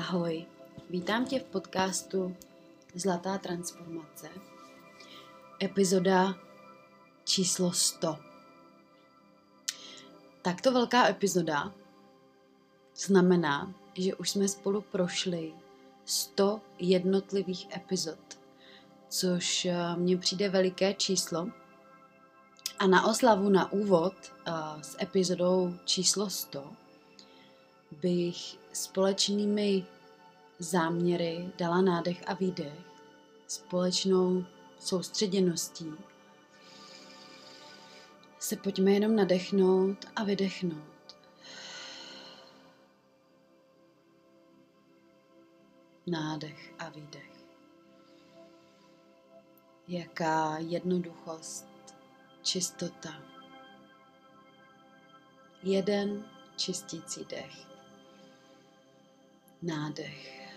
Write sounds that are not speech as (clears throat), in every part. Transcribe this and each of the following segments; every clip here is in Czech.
Ahoj, vítám tě v podcastu Zlatá transformace, epizoda číslo 100. Takto velká epizoda znamená, že už jsme spolu prošli 100 jednotlivých epizod, což eh, mně přijde veliké číslo. A na oslavu na úvod eh, s epizodou číslo 100 bych společnými záměry dala nádech a výdech, společnou soustředěností. Se pojďme jenom nadechnout a vydechnout. Nádech a výdech. Jaká jednoduchost, čistota. Jeden čistící dech nádech,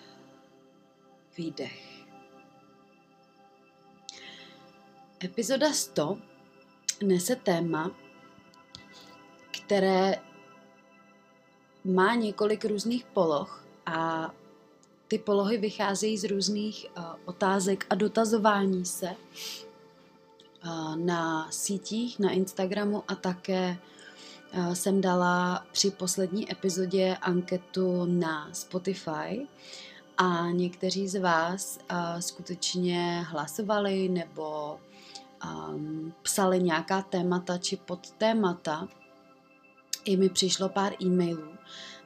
výdech. Epizoda 100 nese téma, které má několik různých poloh a ty polohy vycházejí z různých uh, otázek a dotazování se uh, na sítích, na Instagramu a také jsem dala při poslední epizodě anketu na Spotify a někteří z vás uh, skutečně hlasovali nebo um, psali nějaká témata či podtémata. I mi přišlo pár e-mailů,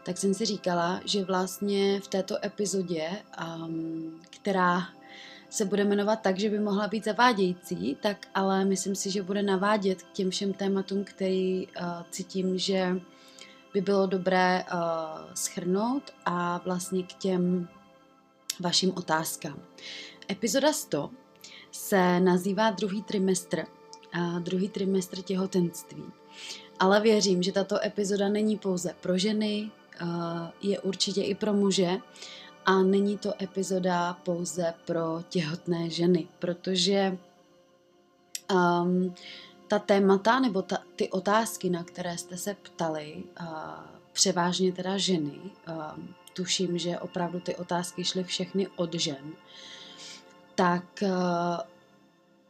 tak jsem si říkala, že vlastně v této epizodě, um, která se bude jmenovat tak, že by mohla být zavádějící, tak ale myslím si, že bude navádět k těm všem tématům, který uh, cítím, že by bylo dobré uh, schrnout a vlastně k těm vašim otázkám. Epizoda 100 se nazývá druhý trimestr, uh, druhý trimestr těhotenství. Ale věřím, že tato epizoda není pouze pro ženy, uh, je určitě i pro muže a není to epizoda pouze pro těhotné ženy, protože um, ta témata nebo ta, ty otázky, na které jste se ptali, uh, převážně teda ženy, uh, tuším, že opravdu ty otázky šly všechny od žen, tak uh,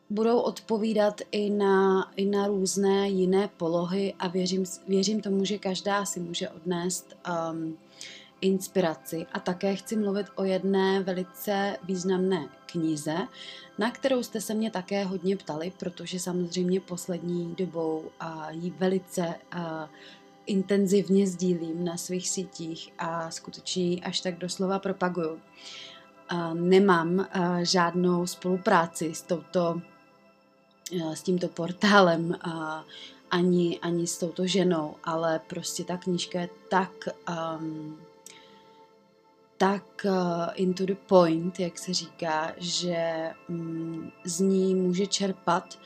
budou odpovídat i na, i na různé jiné polohy a věřím, věřím tomu, že každá si může odnést um, inspiraci a také chci mluvit o jedné velice významné knize, na kterou jste se mě také hodně ptali, protože samozřejmě poslední dobou ji velice intenzivně sdílím na svých sítích a skutečně ji až tak doslova propaguju. Nemám žádnou spolupráci s touto s tímto portálem ani, ani s touto ženou, ale prostě ta knížka je tak um, tak uh, into the point, jak se říká, že um, z ní může čerpat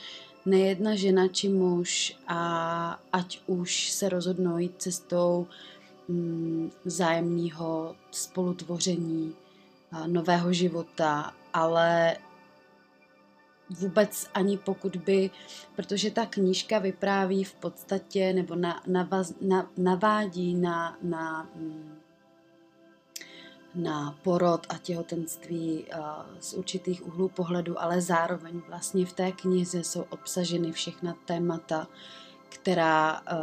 nejedna žena či muž a ať už se rozhodnou jít cestou um, vzájemného spolutvoření, uh, nového života, ale vůbec ani pokud by, protože ta knížka vypráví v podstatě nebo na, navaz, na, navádí na, na um, na porod a těhotenství eh, z určitých úhlů pohledu, ale zároveň vlastně v té knize jsou obsaženy všechna témata, která eh,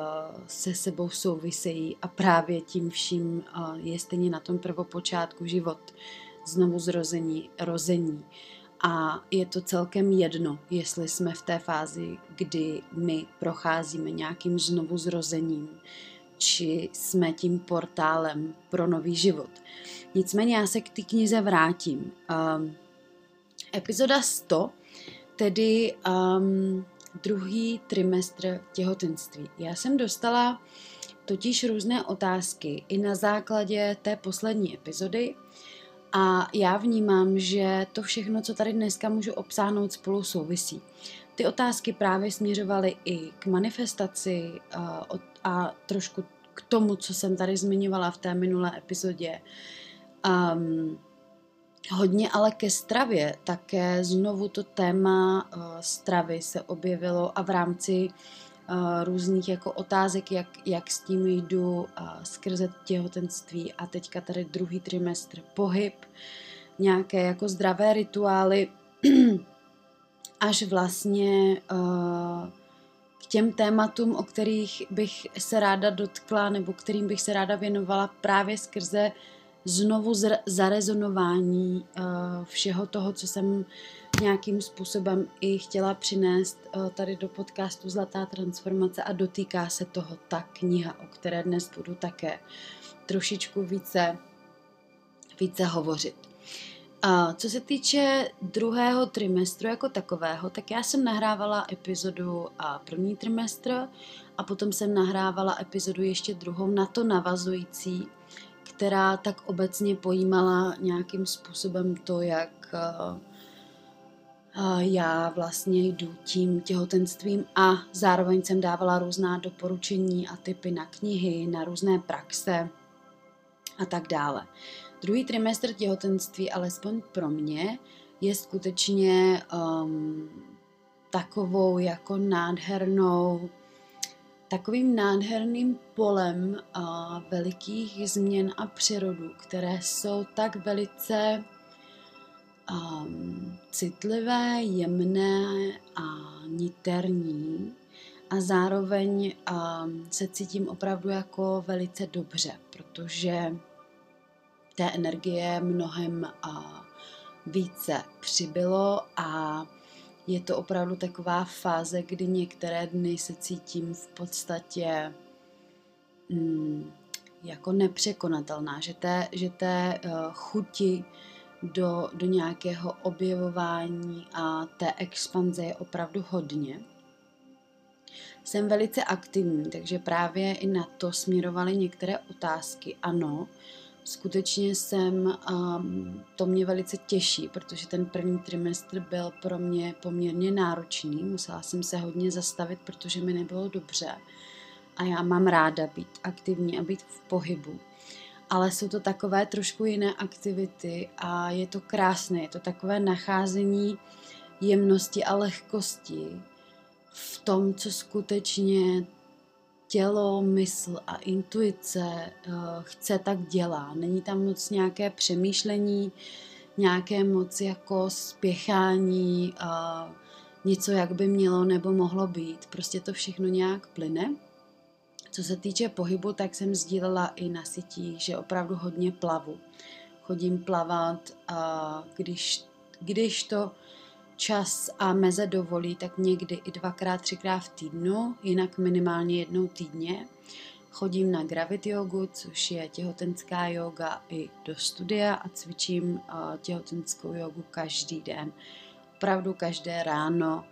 se sebou souvisejí a právě tím vším eh, je stejně na tom prvopočátku život, znovu zrození, rození. A je to celkem jedno, jestli jsme v té fázi, kdy my procházíme nějakým znovu zrozením, či jsme tím portálem pro nový život. Nicméně já se k té knize vrátím. Um, epizoda 100, tedy um, druhý trimestr těhotenství. Já jsem dostala totiž různé otázky i na základě té poslední epizody a já vnímám, že to všechno, co tady dneska můžu obsáhnout, spolu souvisí. Ty otázky právě směřovaly i k manifestaci uh, a trošku k tomu, co jsem tady zmiňovala v té minulé epizodě. Um, hodně ale ke stravě. Také znovu to téma uh, stravy se objevilo a v rámci uh, různých jako otázek, jak, jak s tím jdu uh, skrze těhotenství a teďka tady druhý trimestr pohyb, nějaké jako zdravé rituály, (clears throat) až vlastně uh, k těm tématům, o kterých bych se ráda dotkla nebo kterým bych se ráda věnovala právě skrze znovu zarezonování uh, všeho toho, co jsem nějakým způsobem i chtěla přinést uh, tady do podcastu Zlatá transformace a dotýká se toho ta kniha, o které dnes budu také trošičku více, více hovořit. A co se týče druhého trimestru jako takového, tak já jsem nahrávala epizodu a první trimestr a potom jsem nahrávala epizodu ještě druhou na to navazující, která tak obecně pojímala nějakým způsobem to, jak já vlastně jdu tím těhotenstvím a zároveň jsem dávala různá doporučení a typy na knihy, na různé praxe a tak dále. Druhý trimestr těhotenství, alespoň pro mě, je skutečně um, takovou jako nádhernou, takovým nádherným polem uh, velikých změn a přerodů, které jsou tak velice um, citlivé, jemné a niterní. A zároveň um, se cítím opravdu jako velice dobře, protože té energie mnohem a, více přibylo a je to opravdu taková fáze, kdy některé dny se cítím v podstatě mm, jako nepřekonatelná, že té, že té uh, chuti do, do nějakého objevování a té expanze je opravdu hodně. Jsem velice aktivní, takže právě i na to směrovaly některé otázky. Ano, skutečně jsem, um, to mě velice těší, protože ten první trimestr byl pro mě poměrně náročný, musela jsem se hodně zastavit, protože mi nebylo dobře. A já mám ráda být aktivní a být v pohybu. Ale jsou to takové trošku jiné aktivity a je to krásné, je to takové nacházení jemnosti a lehkosti v tom, co skutečně tělo, mysl a intuice uh, chce, tak dělá. Není tam moc nějaké přemýšlení, nějaké moc jako spěchání, něco, jak by mělo nebo mohlo být. Prostě to všechno nějak plyne. Co se týče pohybu, tak jsem sdílela i na sítích, že opravdu hodně plavu. Chodím plavat, a když, když to čas a meze dovolí, tak někdy i dvakrát, třikrát v týdnu, jinak minimálně jednou týdně. Chodím na Gravit jogu, což je těhotenská yoga i do studia a cvičím těhotenskou jogu každý den. Opravdu každé ráno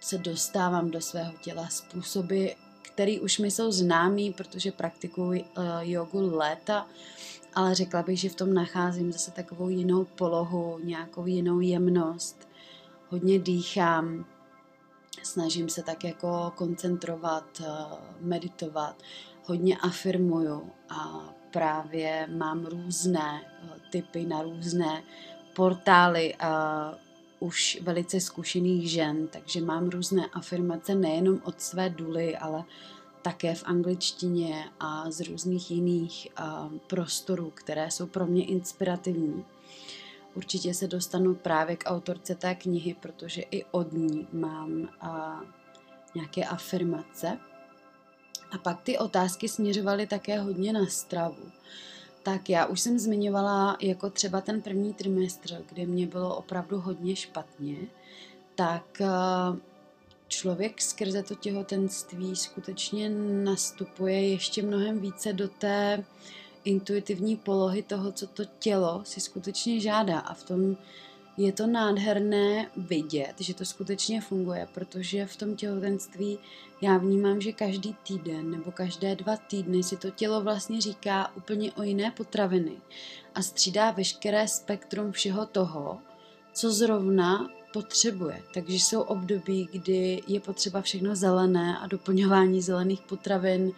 se dostávám do svého těla způsoby, který už mi jsou známý, protože praktikuji uh, jogu léta ale řekla bych, že v tom nacházím zase takovou jinou polohu, nějakou jinou jemnost. Hodně dýchám, snažím se tak jako koncentrovat, eh, meditovat, hodně afirmuju a právě mám různé eh, typy na různé portály a už velice zkušených žen, takže mám různé afirmace nejenom od své duly, ale také v angličtině a z různých jiných prostorů, které jsou pro mě inspirativní. Určitě se dostanu právě k autorce té knihy, protože i od ní mám nějaké afirmace. A pak ty otázky směřovaly také hodně na stravu. Tak já už jsem zmiňovala jako třeba ten první trimestr, kde mě bylo opravdu hodně špatně, tak člověk skrze to těhotenství skutečně nastupuje ještě mnohem více do té intuitivní polohy toho, co to tělo si skutečně žádá. A v tom je to nádherné vidět, že to skutečně funguje, protože v tom těhotenství já vnímám, že každý týden nebo každé dva týdny si to tělo vlastně říká úplně o jiné potraviny a střídá veškeré spektrum všeho toho, co zrovna potřebuje. Takže jsou období, kdy je potřeba všechno zelené a doplňování zelených potravin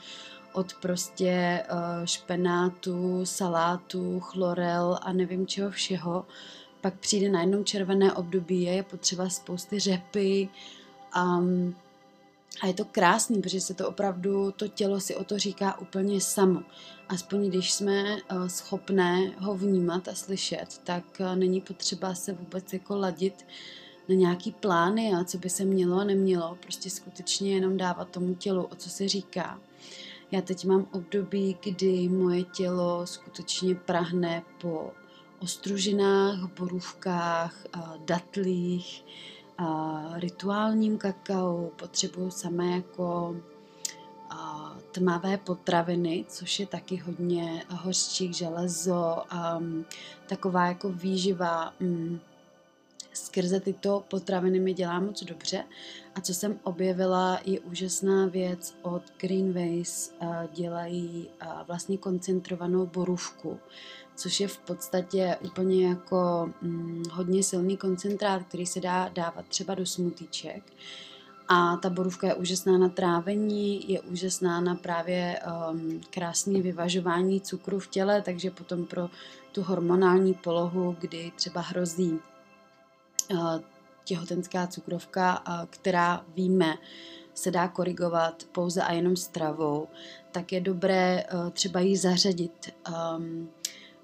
od prostě uh, špenátu, salátu, chlorel a nevím čeho všeho. Pak přijde najednou červené období a je potřeba spousty řepy Um, a je to krásný, protože se to opravdu, to tělo si o to říká úplně samo. Aspoň když jsme uh, schopné ho vnímat a slyšet, tak uh, není potřeba se vůbec jako ladit na nějaký plány a co by se mělo a nemělo. Prostě skutečně jenom dávat tomu tělu, o co se říká. Já teď mám období, kdy moje tělo skutečně prahne po ostružinách, borůvkách, datlích, rituálním kakao. Potřebuju samé jako tmavé potraviny, což je taky hodně hořčík, železo, taková jako výživa um, skrze tyto potraviny mi dělá moc dobře. A co jsem objevila, je úžasná věc od Greenways. Dělají vlastně koncentrovanou borůvku, což je v podstatě úplně jako hm, hodně silný koncentrát, který se dá dávat třeba do smutíček. A ta borůvka je úžasná na trávení, je úžasná na právě um, krásné vyvažování cukru v těle, takže potom pro tu hormonální polohu, kdy třeba hrozí těhotenská cukrovka, která víme, se dá korigovat pouze a jenom stravou, tak je dobré třeba ji zařadit. Um,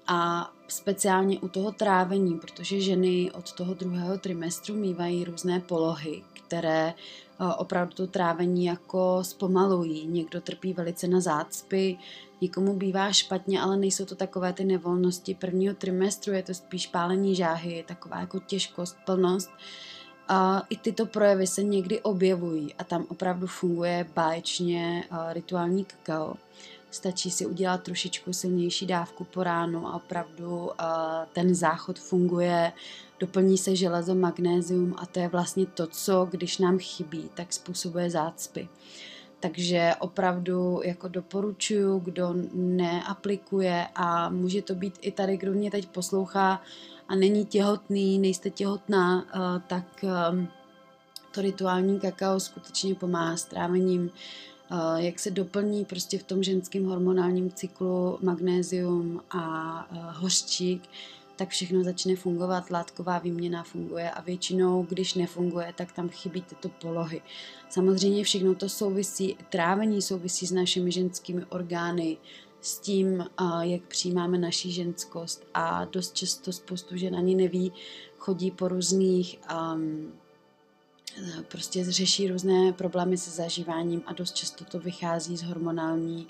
a speciálně u toho trávení, protože ženy od toho druhého trimestru mývají různé polohy, které opravdu to trávení jako zpomalují. Někdo trpí velice na zácpy, Někomu bývá špatně, ale nejsou to takové ty nevolnosti prvního trimestru, je to spíš pálení žáhy, taková jako těžkost, plnost. A I tyto projevy se někdy objevují a tam opravdu funguje báječně rituální kakao. Stačí si udělat trošičku silnější dávku po ránu a opravdu ten záchod funguje, doplní se železo, magnézium a to je vlastně to, co když nám chybí, tak způsobuje zácpy. Takže opravdu jako doporučuju, kdo neaplikuje a může to být i tady, kdo mě teď poslouchá a není těhotný, nejste těhotná, eh, tak eh, to rituální kakao skutečně pomáhá s trávením, eh, jak se doplní prostě v tom ženském hormonálním cyklu magnézium a hořčík, tak všechno začne fungovat, látková výměna funguje a většinou, když nefunguje, tak tam chybí tyto polohy. Samozřejmě všechno to souvisí, trávení souvisí s našimi ženskými orgány, s tím, jak přijímáme naší ženskost a dost často spoustu žen ani neví, chodí po různých um, prostě řeší různé problémy se zažíváním a dost často to vychází z hormonální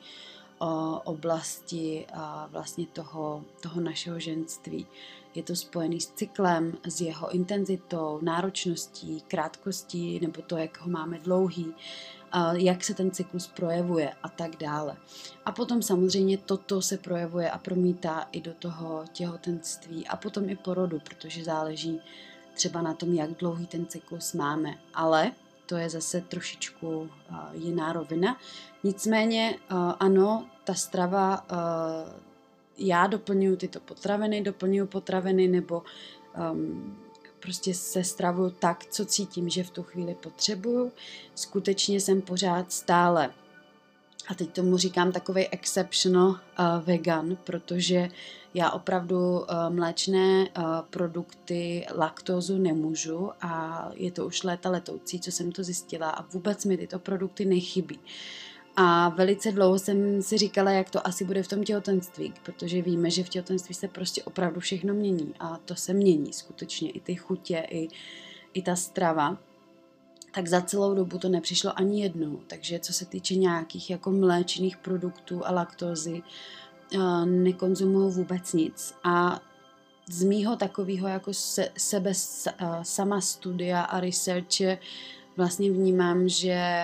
oblasti vlastně toho, toho našeho ženství. Je to spojený s cyklem, s jeho intenzitou, náročností, krátkostí, nebo to, jak ho máme dlouhý, jak se ten cyklus projevuje a tak dále. A potom samozřejmě toto se projevuje a promítá i do toho těhotenství a potom i porodu, protože záleží třeba na tom, jak dlouhý ten cyklus máme. Ale to je zase trošičku jiná rovina. Nicméně ano, ta strava, já doplňuji tyto potraviny, doplňuji potraviny nebo um, prostě se stravu tak, co cítím, že v tu chvíli potřebuju. Skutečně jsem pořád stále a teď tomu říkám takový exceptional uh, vegan, protože já opravdu uh, mléčné uh, produkty, laktózu nemůžu a je to už léta letoucí, co jsem to zjistila a vůbec mi tyto produkty nechybí. A velice dlouho jsem si říkala, jak to asi bude v tom těhotenství, protože víme, že v těhotenství se prostě opravdu všechno mění a to se mění skutečně, i ty chutě, i, i ta strava tak za celou dobu to nepřišlo ani jednou. Takže co se týče nějakých jako mléčných produktů a laktózy, eh, nekonzumuju vůbec nic. A z mýho takového jako se, sebe eh, sama studia a researche vlastně vnímám, že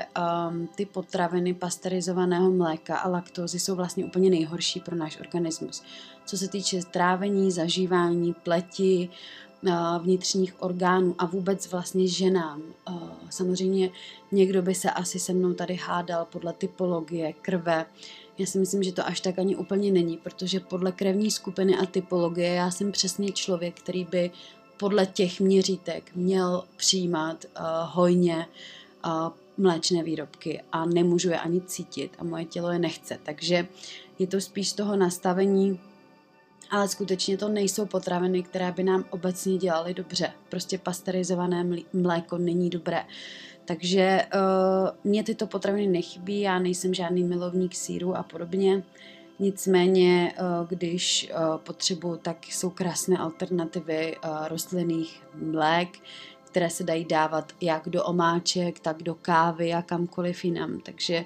um, ty potraviny pasterizovaného mléka a laktózy jsou vlastně úplně nejhorší pro náš organismus. Co se týče trávení, zažívání, pleti, vnitřních orgánů a vůbec vlastně ženám. Samozřejmě někdo by se asi se mnou tady hádal podle typologie krve. Já si myslím, že to až tak ani úplně není, protože podle krevní skupiny a typologie já jsem přesně člověk, který by podle těch měřítek měl přijímat uh, hojně mléčné výrobky a nemůžu je ani cítit a moje tělo je nechce. Takže je to spíš z toho nastavení ale skutečně to nejsou potraviny, které by nám obecně dělaly dobře. Prostě pasterizované mléko není dobré. Takže uh, mě tyto potraviny nechybí, já nejsem žádný milovník síru a podobně. Nicméně, uh, když uh, potřebuji, tak jsou krásné alternativy uh, rostlinných mlék, které se dají dávat jak do omáček, tak do kávy a kamkoliv jinam. Takže eh,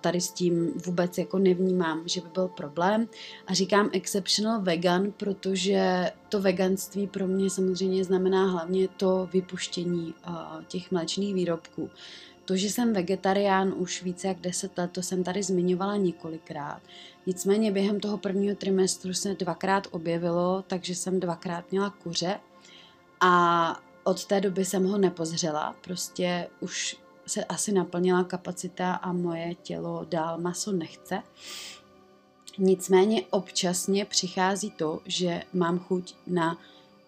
tady s tím vůbec jako nevnímám, že by byl problém. A říkám exceptional vegan, protože to veganství pro mě samozřejmě znamená hlavně to vypuštění eh, těch mléčných výrobků. To, že jsem vegetarián už více jak 10 let, to jsem tady zmiňovala několikrát. Nicméně během toho prvního trimestru se dvakrát objevilo, takže jsem dvakrát měla kuře a od té doby jsem ho nepozřela, prostě už se asi naplnila kapacita a moje tělo dál maso nechce. Nicméně občasně přichází to, že mám chuť na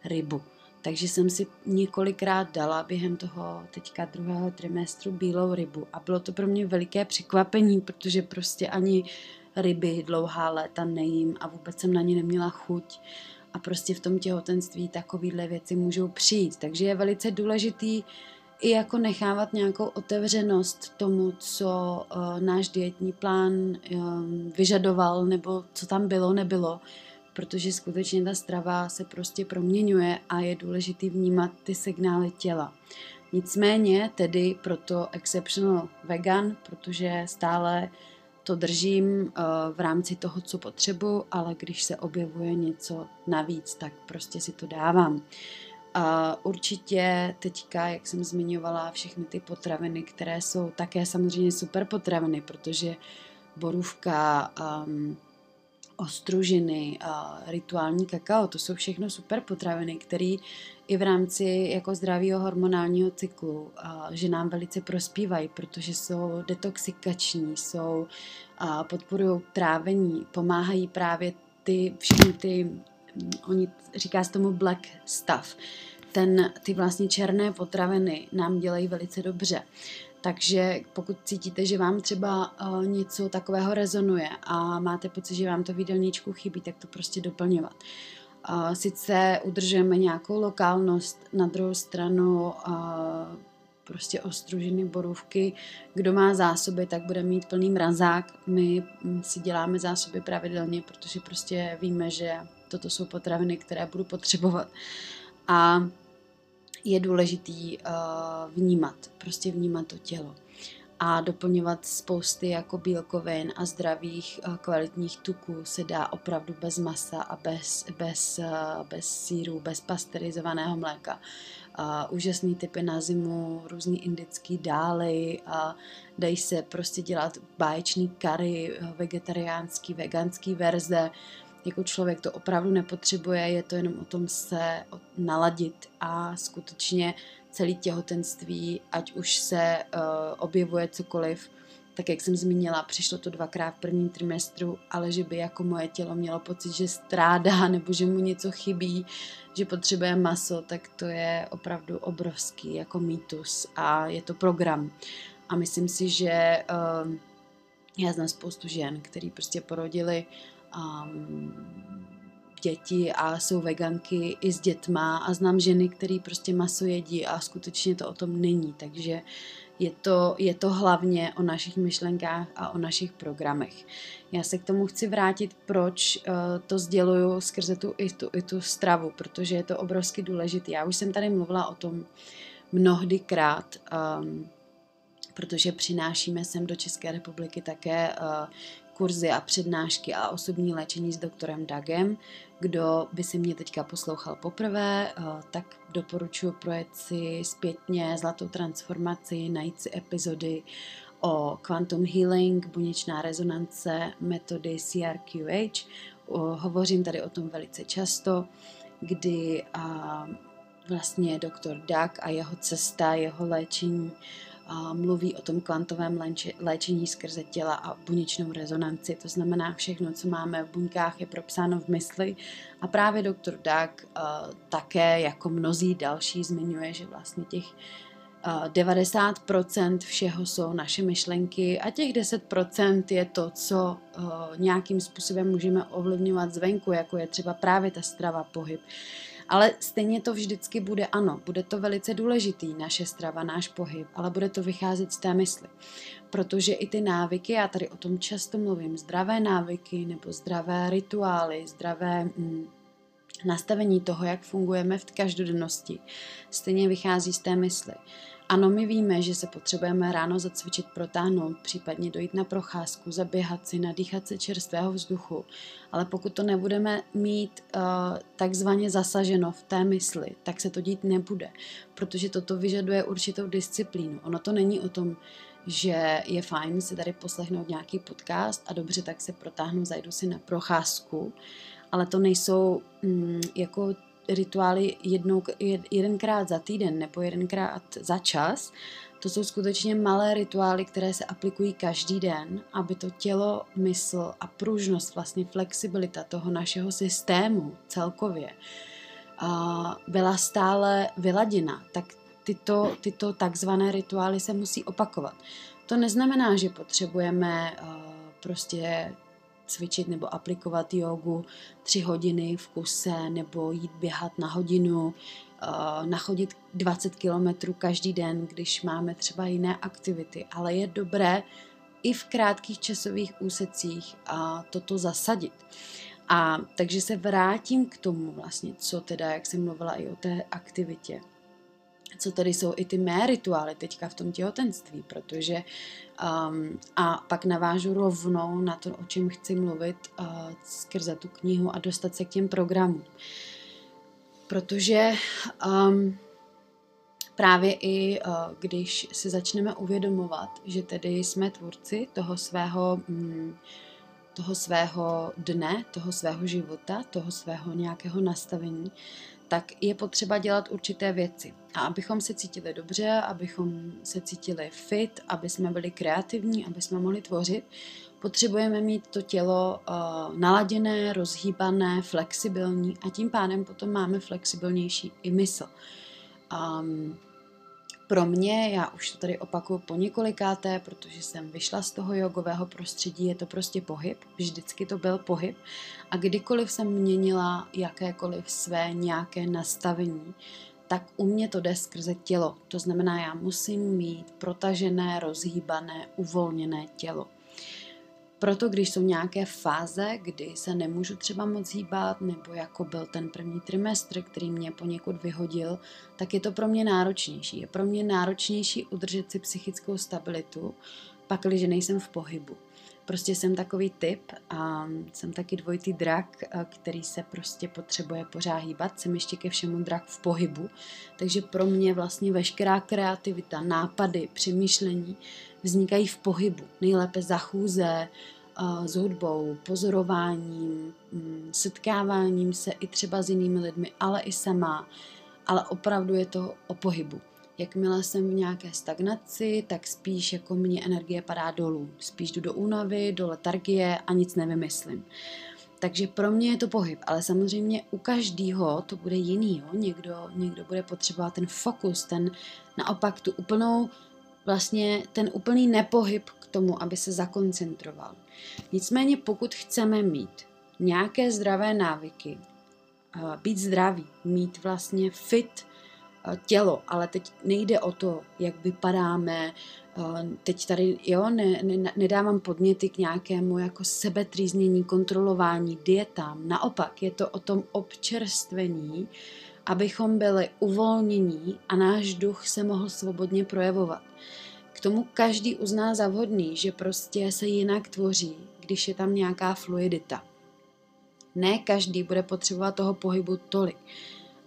rybu. Takže jsem si několikrát dala během toho teďka druhého trimestru bílou rybu a bylo to pro mě veliké překvapení, protože prostě ani ryby dlouhá léta nejím a vůbec jsem na ně neměla chuť a prostě v tom těhotenství takovéhle věci můžou přijít. Takže je velice důležitý i jako nechávat nějakou otevřenost tomu, co uh, náš dietní plán um, vyžadoval, nebo co tam bylo, nebylo, protože skutečně ta strava se prostě proměňuje a je důležitý vnímat ty signály těla. Nicméně tedy proto exceptional vegan, protože stále uh, to držím eh, v rámci toho, co potřebuji, ale když se objevuje něco navíc, tak prostě si to dávám. A určitě teďka, jak jsem zmiňovala, všechny ty potraviny, které jsou také samozřejmě super potraviny, protože borůvka, um, ostružiny, rituální kakao, to jsou všechno super potraviny, které i v rámci jako zdravého hormonálního cyklu, že nám velice prospívají, protože jsou detoxikační, jsou, podporují trávení, pomáhají právě ty, všechny ty, mm, oni říká se tomu black stuff, ten, ty vlastně černé potraviny nám dělají velice dobře. Takže pokud cítíte, že vám třeba uh, něco takového rezonuje a máte pocit, že vám to v jídelníčku chybí, tak to prostě doplňovat. Uh, sice udržujeme nějakou lokálnost, na druhou stranu uh, prostě ostružiny, borůvky. Kdo má zásoby, tak bude mít plný mrazák. My mm, si děláme zásoby pravidelně, protože prostě víme, že toto jsou potraviny, které budu potřebovat. A je důležitý uh, vnímat, prostě vnímat to tělo a doplňovat spousty jako bílkovin a zdravých uh, kvalitních tuků se dá opravdu bez masa a bez, bez, uh, bez síru, bez pasterizovaného mléka. Uh, úžasný typy na zimu, různý indický dály a dají se prostě dělat báječný kary, vegetariánský, veganský verze, jako člověk to opravdu nepotřebuje, je to jenom o tom se naladit a skutečně celý těhotenství, ať už se uh, objevuje cokoliv, tak jak jsem zmínila, přišlo to dvakrát v prvním trimestru, ale že by jako moje tělo mělo pocit, že strádá (laughs) nebo že mu něco chybí, že potřebuje maso, tak to je opravdu obrovský jako mýtus a je to program. A myslím si, že uh, já znám spoustu žen, který prostě porodili um, děti a jsou veganky i s dětma a znám ženy, které prostě maso jedí a skutečně to o tom není, takže je to, je to hlavně o našich myšlenkách a o našich programech. Já se k tomu chci vrátit, proč uh, to sděluju skrze tu i, tu i tu stravu, protože je to obrovsky důležité. Já už jsem tady mluvila o tom mnohdykrát, um, protože přinášíme sem do České republiky také uh, kurzy a přednášky a osobní léčení s doktorem Dagem. Kdo by si mě teďka poslouchal poprvé, eh, tak doporučuji projet si zpětně Zlatou transformaci, najít si epizody o quantum healing, buněčná rezonance, metody CRQH. Hovořím tady o tom velice často, kdy vlastně doktor Doug a jeho cesta, jeho léčení mluví o tom kvantovém léčení skrze těla a buněčnou rezonanci. To znamená, všechno, co máme v buňkách, je propsáno v mysli. A právě doktor Doug uh, také, jako mnozí další, zmiňuje, že vlastně těch 90% všeho jsou naše myšlenky a těch 10% je to, co nějakým způsobem můžeme ovlivňovat zvenku, jako je třeba právě ta strava, pohyb. Ale stejně to vždycky bude ano, bude to velice důležitý, naše strava, náš pohyb, ale bude to vycházet z té mysli. Protože i ty návyky, já tady o tom často mluvím, zdravé návyky nebo zdravé rituály, zdravé mm, nastavení toho, jak fungujeme v každodennosti, stejně vychází z té mysli. Ano, my víme, že se potřebujeme ráno zacvičit, protáhnout, případně dojít na procházku, zaběhat si, nadýchat se čerstvého vzduchu, ale pokud to nebudeme mít uh, takzvaně zasaženo v té mysli, tak se to dít nebude, protože toto vyžaduje určitou disciplínu. Ono to není o tom, že je fajn si tady poslechnout nějaký podcast a dobře, tak se protáhnu, zajdu si na procházku, ale to nejsou mm, jako rituály jednou, jedenkrát za týden nebo jedenkrát za čas. To jsou skutečně malé rituály, které se aplikují každý den, aby to tělo, mysl a pružnost, vlastně flexibilita toho našeho systému celkově byla stále vyladěna. Tak tyto, tyto takzvané rituály se musí opakovat. To neznamená, že potřebujeme prostě cvičit nebo aplikovat jogu tři hodiny v kuse nebo jít běhat na hodinu, uh, nachodit 20 kilometrů každý den, když máme třeba jiné aktivity, ale je dobré i v krátkých časových úsecích a toto zasadit. A takže se vrátím k tomu vlastně, co teda, jak jsem mluvila i o té aktivitě co tady jsou i ty mé rituály teďka v tom těhotenství, protože um, a pak navážu rovnou na to, o čem chci mluvit uh, skrze tu knihu a dostat se k těm programům. Protože um, právě i uh, když si začneme uvědomovat, že tedy jsme tvůrci toho svého um, toho svého dne, toho svého života, toho svého nějakého nastavení, tak je potřeba dělat určité věci. A abychom se cítili dobře, abychom se cítili fit, aby jsme byli kreativní, aby jsme mohli tvořit, potřebujeme mít to tělo uh, naladěné, rozhýbané, flexibilní a tím pádem potom máme flexibilnější i mysl. Um, pro mě, já už to tady opakuju po několikáté, protože jsem vyšla z toho jogového prostředí, je to prostě pohyb, vždycky to byl pohyb a kdykoliv jsem měnila jakékoliv své nějaké nastavení, tak u mě to jde skrze tělo. To znamená, já musím mít protažené, rozhýbané, uvolněné tělo. Proto když jsou nějaké fáze, kdy se nemůžu třeba moc hýbat, nebo jako byl ten první trimestr, který mě poněkud vyhodil, tak je to pro mě náročnější. Je pro mě náročnější udržet si psychickou stabilitu, pakliže nejsem v pohybu. Prostě jsem takový typ a jsem taky dvojitý drak, který se prostě potřebuje pořád hýbat. Jsem ještě ke všemu drak v pohybu. Takže pro mě vlastně veškerá kreativita, nápady, přemýšlení vznikají v pohybu. Nejlépe za chůze, s hudbou, pozorováním, mm, setkáváním se i třeba s jinými lidmi, ale i sama. Ale opravdu je to o pohybu. Jakmile jsem v nějaké stagnaci, tak spíš jako mě energie padá dolů. Spíš jdu do únavy, do letargie a nic nevymyslím. Takže pro mě je to pohyb, ale samozřejmě u každého to bude jiný. Jo? Někdo, někdo bude potřebovat ten fokus, ten naopak tu úplnou, vlastně ten úplný nepohyb k tomu, aby se zakoncentroval. Nicméně pokud chceme mít nějaké zdravé návyky, být zdravý, mít vlastně fit tělo, ale teď nejde o to, jak vypadáme, teď tady, jo, ne, ne, nedávám podněty k nějakému jako sebetrýznění, kontrolování, dietám. Naopak, je to o tom občerstvení, abychom byli uvolnění a náš duch se mohl svobodně projevovat. K tomu každý uzná za vhodný, že prostě se jinak tvoří, když je tam nějaká fluidita. Ne každý bude potřebovat toho pohybu tolik,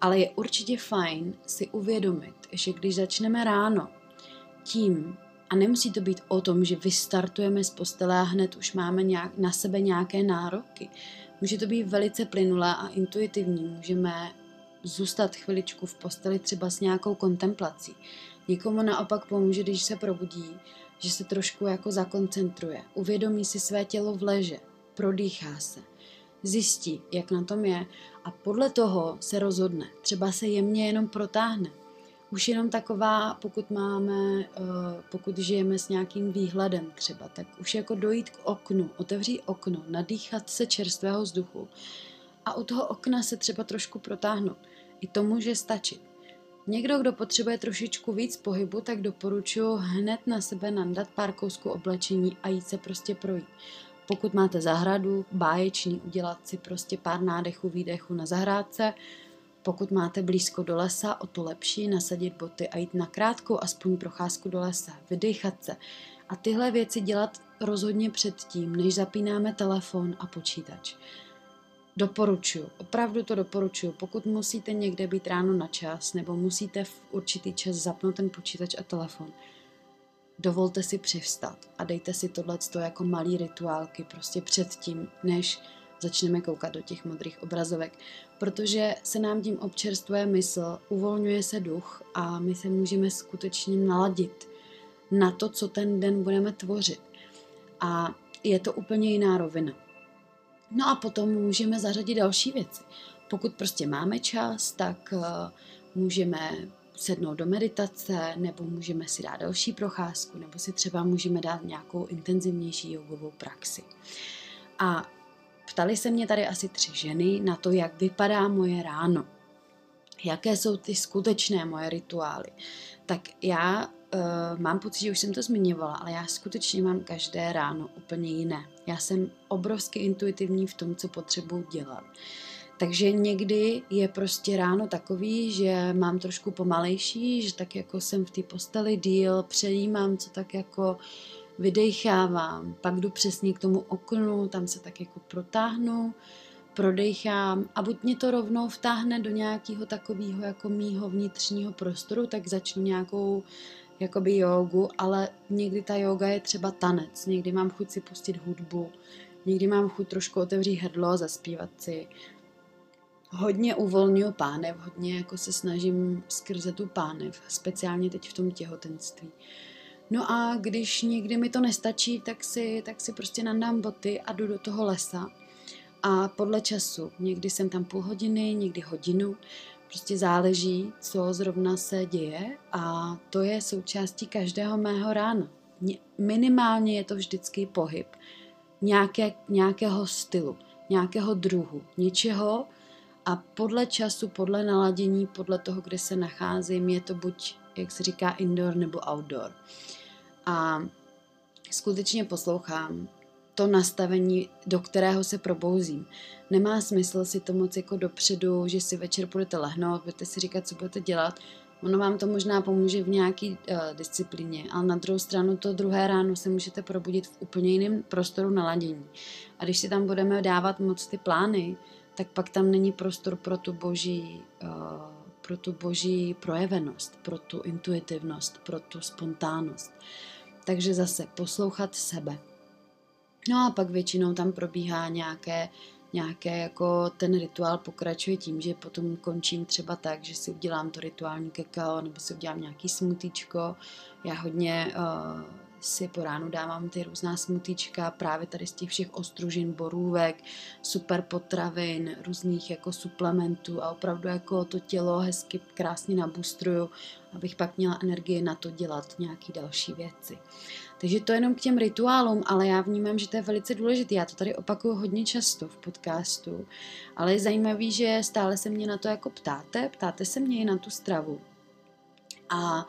ale je určitě fajn si uvědomit, že když začneme ráno tím, a nemusí to být o tom, že vystartujeme z postele a hned už máme nějak, na sebe nějaké nároky. Může to být velice plynulé a intuitivní. Můžeme zůstat chviličku v posteli třeba s nějakou kontemplací. Někomu naopak pomůže, když se probudí, že se trošku jako zakoncentruje, uvědomí si své tělo v leže, prodýchá se, zjistí, jak na tom je a podle toho se rozhodne. Třeba se jemně jenom protáhne. Už jenom taková, pokud máme, eh, pokud žijeme s nějakým výhledem třeba, tak už jako dojít k oknu, otevřít okno, nadýchat se čerstvého vzduchu a u toho okna se třeba trošku protáhnout. I to může stačit. Někdo, kdo potřebuje trošičku víc pohybu, tak doporučuji hned na sebe nandat pár kousků oblečení a jít se prostě projít. Pokud máte zahradu, báječný, udělat si prostě pár nádechů, výdechů na zahrádce, pokud máte blízko do lesa, o to lepší nasadit boty a jít na krátkou aspoň procházku do lesa, vydechat se. A tyhle věci dělat rozhodně předtím, než zapínáme telefon a počítač. Doporučuju, opravdu to doporučuju. Pokud musíte někde být ráno na čas nebo musíte v určitý čas zapnout ten počítač a telefon, dovolte si přivstat a dejte si tohle jako malý rituálky prostě předtím, než začneme koukat do těch modrých obrazovek, protože se nám tím občerstvuje mysl, uvolňuje se duch a my se můžeme skutečně naladit na to, co ten den budeme tvořit. A je to úplně jiná rovina. No a potom můžeme zařadit další věci. Pokud prostě máme čas, tak uh, můžeme sednout do meditace, nebo můžeme si dát další procházku, nebo si třeba můžeme dát nějakou intenzivnější jogovou praxi. A ptali se mě tady asi tři ženy na to, jak vypadá moje ráno. Jaké jsou ty skutečné moje rituály. Tak já uh, mám pocit, že už jsem to zmiňovala, ale já skutečně mám každé ráno úplně jiné. Já jsem obrovsky intuitivní v tom, co potřebuji dělat. Takže někdy je prostě ráno takový, že mám trošku pomalejší, že tak jako jsem v té posteli díl, přejímám, co tak jako vydechávám, pak jdu přesně k tomu oknu, tam se tak jako protáhnu, prodechám a buď mě to rovnou vtáhne do nějakého takového jako mýho vnitřního prostoru, tak začnu nějakou jakoby jogu, ale někdy ta yoga je třeba tanec, někdy mám chuť si pustit hudbu, někdy mám chuť trošku otevřít hrdlo, zaspívat si. Hodně uvolňuji pánev, hodně jako se snažím skrze tu pánev, speciálně teď v tom těhotenství. No a když někdy mi to nestačí, tak si, tak si prostě nandám boty a jdu do toho lesa. A podle času, někdy jsem tam půl hodiny, někdy hodinu, Prostě záleží, co zrovna se děje a to je součástí každého mého rána. Minimálně je to vždycky pohyb nějaké, nějakého stylu, nějakého druhu, něčeho a podle času, podle naladění, podle toho, kde se nacházím, je to buď, jak se říká, indoor nebo outdoor. A skutečně poslouchám to nastavení, do kterého se probouzím. Nemá smysl si to moc jako dopředu, že si večer budete lehnout, budete si říkat, co budete dělat. Ono vám to možná pomůže v nějaké uh, disciplíně, ale na druhou stranu to druhé ráno se můžete probudit v úplně jiném prostoru naladění. A když si tam budeme dávat moc ty plány, tak pak tam není prostor pro tu boží, uh, pro tu boží projevenost, pro tu intuitivnost, pro tu spontánnost. Takže zase poslouchat sebe. No a pak většinou tam probíhá nějaké, nějaké jako ten rituál pokračuje tím, že potom končím třeba tak, že si udělám to rituální kakao nebo si udělám nějaký smutíčko. Já hodně uh, si po ránu dávám ty různá smutíčka právě tady z těch všech ostružin, borůvek, super potravin, různých jako suplementů a opravdu jako to tělo hezky krásně nabustruju, abych pak měla energii na to dělat nějaké další věci. Takže to jenom k těm rituálům, ale já vnímám, že to je velice důležité. Já to tady opakuju hodně často v podcastu, ale je zajímavý, že stále se mě na to jako ptáte, ptáte se mě i na tu stravu. A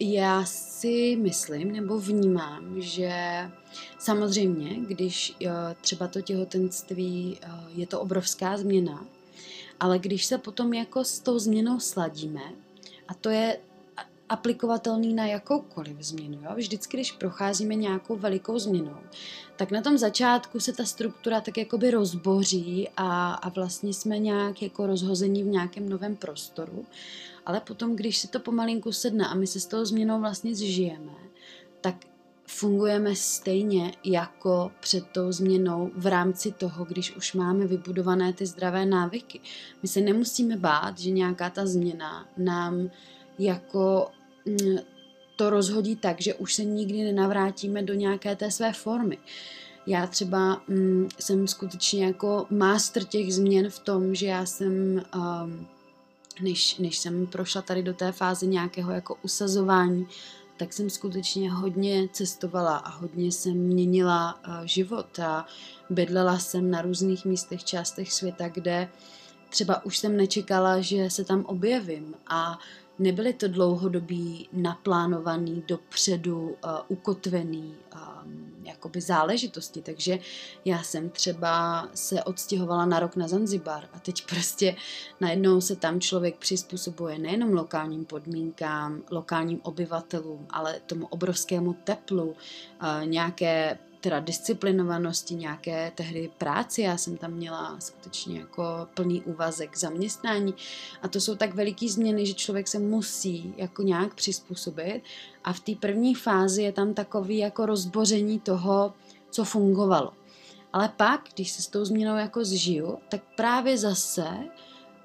já si myslím nebo vnímám, že samozřejmě, když eh, třeba to těhotenství eh, je to obrovská změna, ale když se potom jako s tou změnou sladíme, a to je aplikovatelný na jakoukoliv změnu. Jo? Vždycky, když procházíme nějakou velikou změnou, tak na tom začátku se ta struktura tak jakoby rozboří a, a vlastně jsme nějak jako rozhození v nějakém novém prostoru. Ale potom, když se to pomalinku sedne a my se s tou změnou vlastně zžijeme, tak fungujeme stejně jako před tou změnou v rámci toho, když už máme vybudované ty zdravé návyky. My se nemusíme bát, že nějaká ta změna nám jako mm, to rozhodí tak, že už se nikdy nenavrátíme do nějaké té své formy. Já třeba mm, jsem skutečně jako master těch změn v tom, že já jsem um, než, než jsem prošla tady do té fáze nějakého jako usazování, tak jsem skutečně hodně cestovala a hodně jsem měnila uh, život a bydlela jsem na různých místech, částech světa, kde třeba už jsem nečekala, že se tam objevím. A nebyly to dlouhodobý, naplánovaný, dopředu uh, ukotvený um, jakoby záležitosti, takže já jsem třeba se odstěhovala na rok na Zanzibar a teď prostě najednou se tam člověk přizpůsobuje nejenom lokálním podmínkám, lokálním obyvatelům, ale tomu obrovskému teplu, uh, nějaké teda disciplinovanosti, nějaké tehdy práci. Já jsem tam měla skutečně jako plný úvazek zaměstnání a to jsou tak veliký změny, že člověk se musí jako nějak přizpůsobit a v té první fázi je tam takový jako rozboření toho, co fungovalo. Ale pak, když se s tou změnou jako zžiju, tak právě zase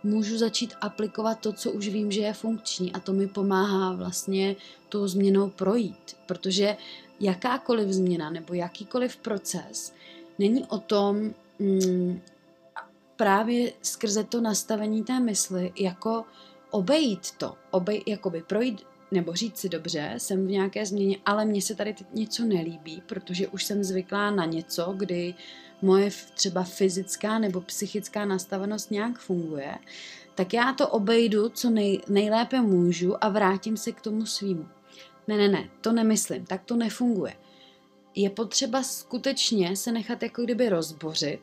můžu začít aplikovat to, co už vím, že je funkční a to mi pomáhá vlastně tou změnou projít, protože jakákoliv změna nebo jakýkoliv proces není o tom mm, právě skrze to nastavení té mysli jako obejít to, obej, jakoby projít nebo říct si dobře, jsem v nějaké změně, ale mně se tady teď něco nelíbí, protože už jsem zvyklá na něco, kdy moje třeba fyzická nebo psychická nastavenost nějak funguje, tak já to obejdu, co nej, nejlépe můžu a vrátím se k tomu svýmu. Ne, ne, ne, to nemyslím, tak to nefunguje. Je potřeba skutečně se nechat jako kdyby rozbořit,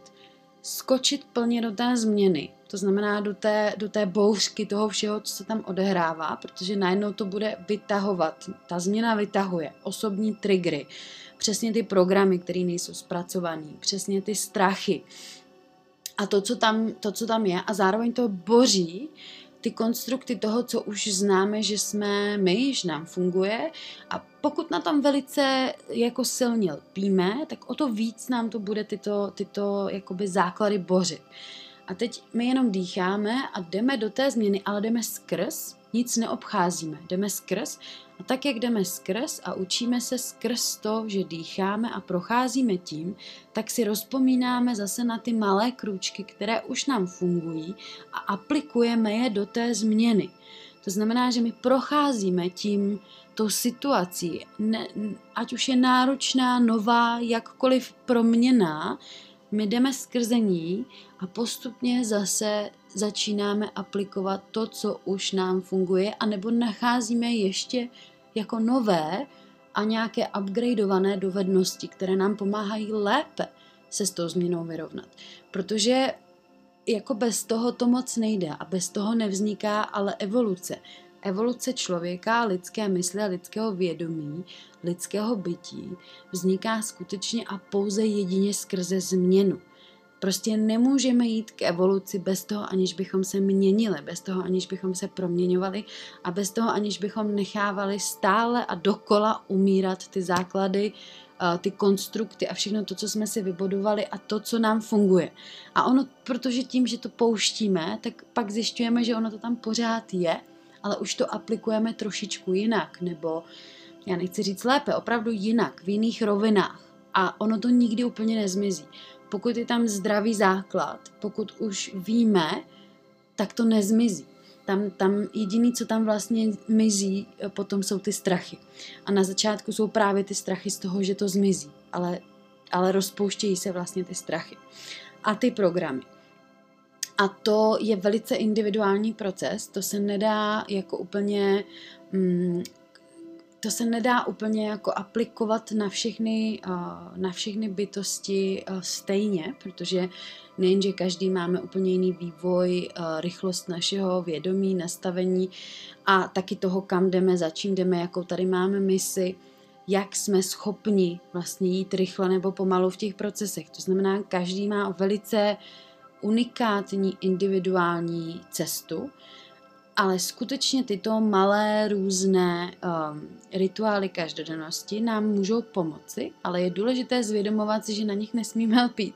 skočit plně do té změny, to znamená do té, do té bouřky toho všeho, co se tam odehrává, protože najednou to bude vytahovat. Ta změna vytahuje osobní triggery, přesně ty programy, které nejsou zpracované, přesně ty strachy a to co, tam, to, co tam je a zároveň to boří ty konstrukty toho, co už známe, že jsme my, že nám funguje a pokud na tom velice jako silně lpíme, tak o to víc nám to bude tyto, tyto jakoby základy bořit. A teď my jenom dýcháme a jdeme do té změny, ale jdeme skrz, nic neobcházíme, jdeme skrz a tak, jak jdeme skrz a učíme se skrz to, že dýcháme a procházíme tím, tak si rozpomínáme zase na ty malé krůčky, které už nám fungují a aplikujeme je do té změny. To znamená, že my procházíme tím, tou situací, ne, ať už je náročná, nová, jakkoliv proměná, my jdeme skrze ní a postupně zase začínáme aplikovat to, co už nám funguje, anebo nacházíme ještě jako nové a nějaké upgradeované dovednosti, které nám pomáhají lépe se s tou změnou vyrovnat. Protože jako bez toho to moc nejde a bez toho nevzniká ale evoluce. Evoluce člověka, lidské mysli a lidského vědomí, lidského bytí vzniká skutečně a pouze jedině skrze změnu. Prostě nemůžeme jít k evoluci bez toho, aniž bychom se měnili, bez toho, aniž bychom se proměňovali a bez toho, aniž bychom nechávali stále a dokola umírat ty základy, eh, ty konstrukty a všechno to, co jsme si vybudovali a to, co nám funguje. A ono, protože tím, že to pouštíme, tak pak zjišťujeme, že ono to tam pořád je, ale už to aplikujeme trošičku jinak, nebo já nechci říct lépe, opravdu jinak, v jiných rovinách. A ono to nikdy úplně nezmizí pokud je tam zdravý základ, pokud už víme, tak to nezmizí. Tam, tam jediný, co tam vlastně mizí, potom jsou ty strachy. A na začátku jsou právě ty strachy z toho, že to zmizí, ale, ale rozpouštějí se vlastně ty strachy. A ty programy. A to je velice individuální proces, to se nedá jako úplně mm, to se nedá úplně jako aplikovat na všechny, na všechny bytosti stejně, protože nejenže každý máme úplně jiný vývoj, rychlost našeho vědomí, nastavení a taky toho, kam jdeme, za čím jdeme, jakou tady máme misi, jak jsme schopni vlastně jít rychle nebo pomalu v těch procesech. To znamená, každý má velice unikátní individuální cestu, ale skutečně tyto malé různé um, rituály každodennosti nám můžou pomoci, ale je důležité zvědomovat si, že na nich nesmíme lpít.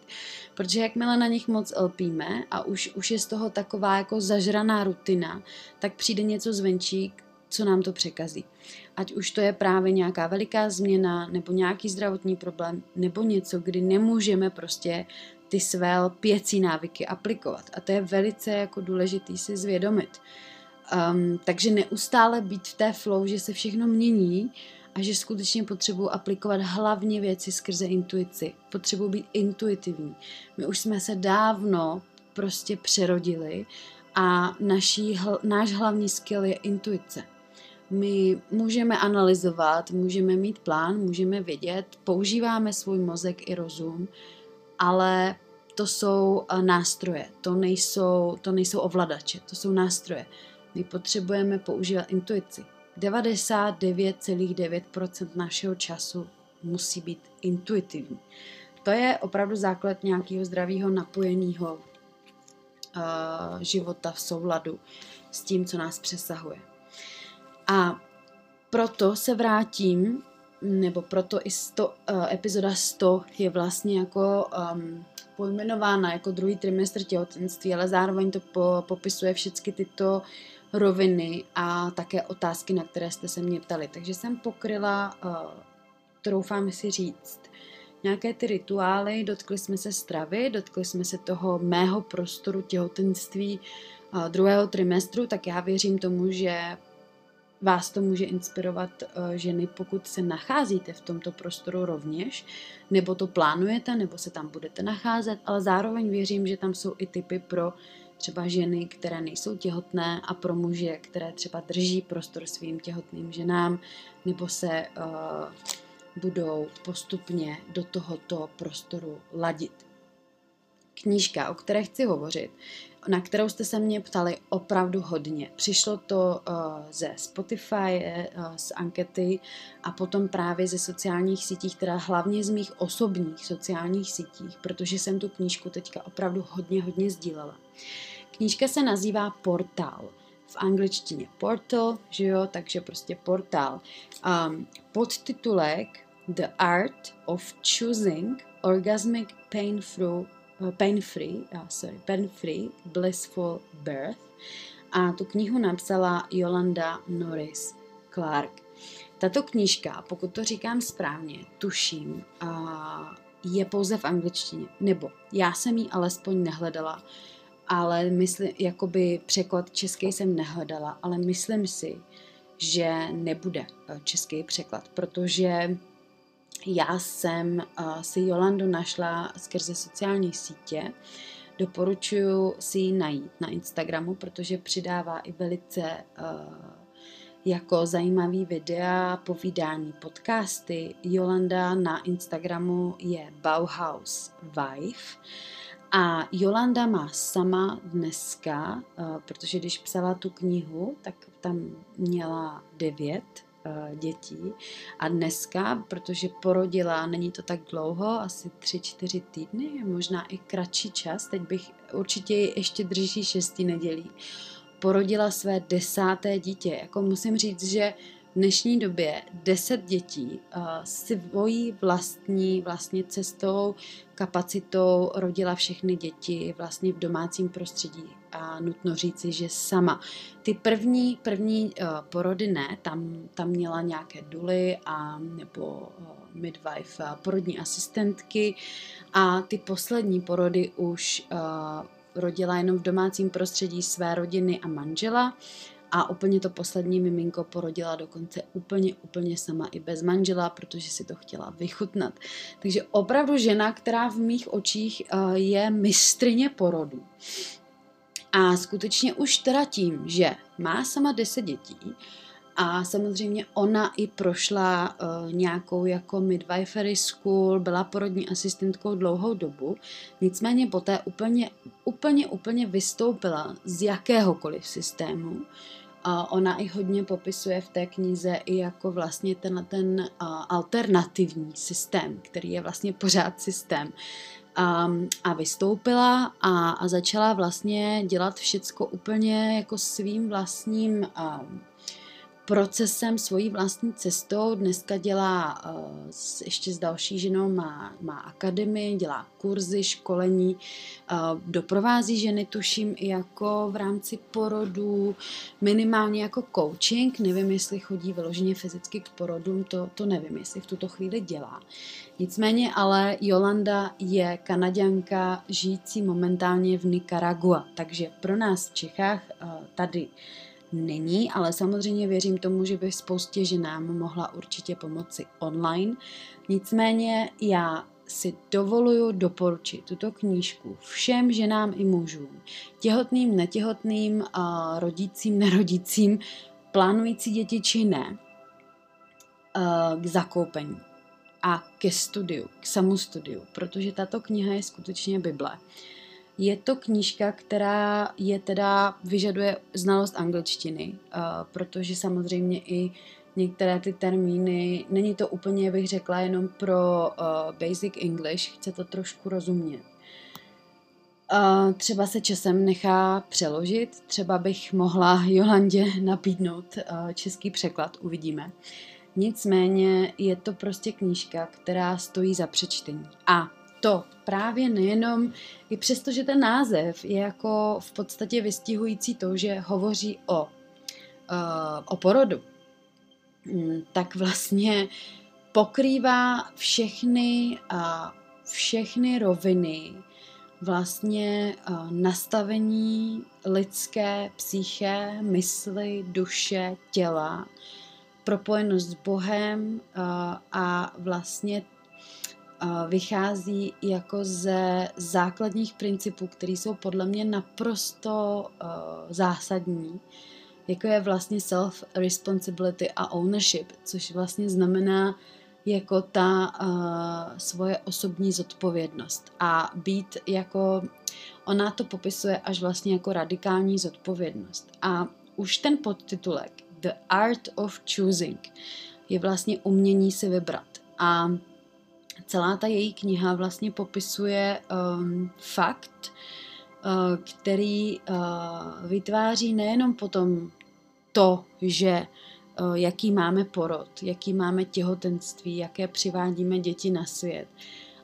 Protože jakmile na nich moc lpíme a už, už je z toho taková jako zažraná rutina, tak přijde něco zvenčí, co nám to překazí. Ať už to je právě nějaká veliká změna, nebo nějaký zdravotní problém, nebo něco, kdy nemůžeme prostě ty své lpěcí návyky aplikovat. A to je velice jako důležitý si zvědomit Um, takže neustále být v té flow, že se všechno mění a že skutečně potřebuji aplikovat hlavně věci skrze intuici. Potřebuji být intuitivní. My už jsme se dávno prostě přerodili a naší, hl, náš hlavní skill je intuice. My můžeme analyzovat, můžeme mít plán, můžeme vědět, používáme svůj mozek i rozum, ale to jsou eh, nástroje, to nejsou, to nejsou ovladače, to jsou nástroje. My potřebujeme používat intuici. 99,9% našeho času musí být intuitivní. To je opravdu základ nějakého zdravého napojeného uh, života v souladu s tím, co nás přesahuje. A proto se vrátím, nebo proto i 100, uh, epizoda 100 je vlastně jako um, pojmenována jako druhý trimestr těhotenství, ale zároveň to po, popisuje všechny tyto roviny a také otázky, na které jste se mě ptali. Takže jsem pokryla, uh, troufám si říct, nějaké ty rituály, dotkli jsme se stravy, dotkli jsme se toho mého prostoru těhotenství uh, druhého trimestru, tak já věřím tomu, že vás to může inspirovat uh, ženy, pokud se nacházíte v tomto prostoru rovněž, nebo to plánujete, nebo se tam budete nacházet, ale zároveň věřím, že tam jsou i typy pro třeba ženy, které nejsou těhotné a pro muže, které třeba drží prostor svým těhotným ženám, nebo se uh, budou postupně do tohoto prostoru ladit. Knížka, o které chci hovořit, na kterou jste se mě ptali opravdu hodně. Přišlo to uh, ze Spotify, uh, z ankety a potom právě ze sociálních sítích, teda hlavně z mých osobních sociálních sítích, protože jsem tu knížku teďka opravdu hodně, hodně sdílela. Knížka se nazývá Portál. V angličtině portal, že jo, takže prostě portál. Um, podtitulek The Art of Choosing Orgasmic pain free, uh, sorry, pain free, blissful birth. A tu knihu napsala Yolanda Norris Clark. Tato knížka, pokud to říkám správně, tuším, uh, je pouze v angličtině. Nebo já jsem ji alespoň nehledala, ale myslím, jakoby překlad český jsem nehledala, ale myslím si, že nebude český překlad, protože já jsem uh, si Jolandu našla skrze sociální sítě. Doporučuji si ji najít na Instagramu, protože přidává i velice uh, jako zajímavý videa, povídání, podcasty. Jolanda na Instagramu je Bauhaus Wife. A Jolanda má sama dneska, uh, protože když psala tu knihu, tak tam měla devět Eh, dětí. A dneska, protože porodila, není to tak dlouho, asi tři, čtyři týdny, možná i kratší čas, teď bych určitě ještě drží šestý nedělí, porodila své desáté dítě. Jako musím říct, že v dnešní době deset dětí uh, svojí vlastní vlastně cestou, kapacitou rodila všechny děti vlastně v domácím prostředí a nutno říci, že sama. Ty první, první uh, porody ne, tam, tam měla nějaké duly a nebo uh, midwife, uh, porodní asistentky a ty poslední porody už rodila jenom v domácím prostředí své rodiny a manžela a úplně to poslední miminko porodila dokonce úplně, úplně sama i bez manžela, protože si to chtěla vychutnat. Takže opravdu žena, která v mých očích je mistrině porodu. A skutečně už teda tím, že má sama 10 dětí a samozřejmě ona i prošla uh, nějakou jako midwifery school, byla porodní asistentkou dlouhou dobu, nicméně poté úplně, úplně, úplně vystoupila z jakéhokoliv systému. Uh, ona i hodně popisuje v té knize i jako vlastně ten, ten alternativní systém, který je vlastně pořád systém. A, a vystoupila a, a začala vlastně dělat všecko úplně jako svým vlastním a, procesem, svojí vlastní cestou. Dneska dělá s, ještě s další ženou, má, má akademii, dělá kurzy, školení, uh, doprovází ženy, tuším, i jako v rámci porodu, minimálně jako coaching, nevím, jestli chodí vyloženě fyzicky k porodům, to, to nevím, jestli v tuto chvíli dělá. Nicméně ale Jolanda je kanaděnka žijící momentálně v Nicaragua, takže pro nás v Čechách uh, tady není, ale samozřejmě věřím tomu, že by spoustě ženám mohla určitě pomoci online. Nicméně já si dovoluju doporučit tuto knížku všem ženám i mužům, těhotným, netěhotným, rodícím, nerodícím, plánující děti či ne, k zakoupení a ke studiu, k samostudiu, protože tato kniha je skutečně Bible. Je to knížka, která je teda, vyžaduje znalost angličtiny, protože samozřejmě i některé ty termíny, není to úplně, bych řekla, jenom pro uh, basic English, chce to trošku rozumět. Uh, třeba se časem nechá přeložit, třeba bych mohla Jolandě (laughs) nabídnout český překlad, uvidíme. Nicméně je to prostě knížka, která stojí za přečtení. A to právě nejenom, i přesto, že ten název je jako v podstatě vystihující to, že hovoří o, uh, o porodu, Mm, tak vlastně pokrývá všechny, a všechny roviny vlastně nastavení lidské psyché, mysli, duše, těla, propojenost s Bohem a vlastně vychází jako ze základních principů, které jsou podle mě naprosto zásadní jako je vlastně self-responsibility a ownership, což vlastně znamená jako ta uh, svoje osobní zodpovědnost. A být jako, ona to popisuje až vlastně jako radikální zodpovědnost. A už ten podtitulek The Art of Choosing je vlastně umění si vybrat. A celá ta její kniha vlastně popisuje um, fakt, uh, který uh, vytváří nejenom potom to, že eh, jaký máme porod, jaký máme těhotenství, jaké přivádíme děti na svět,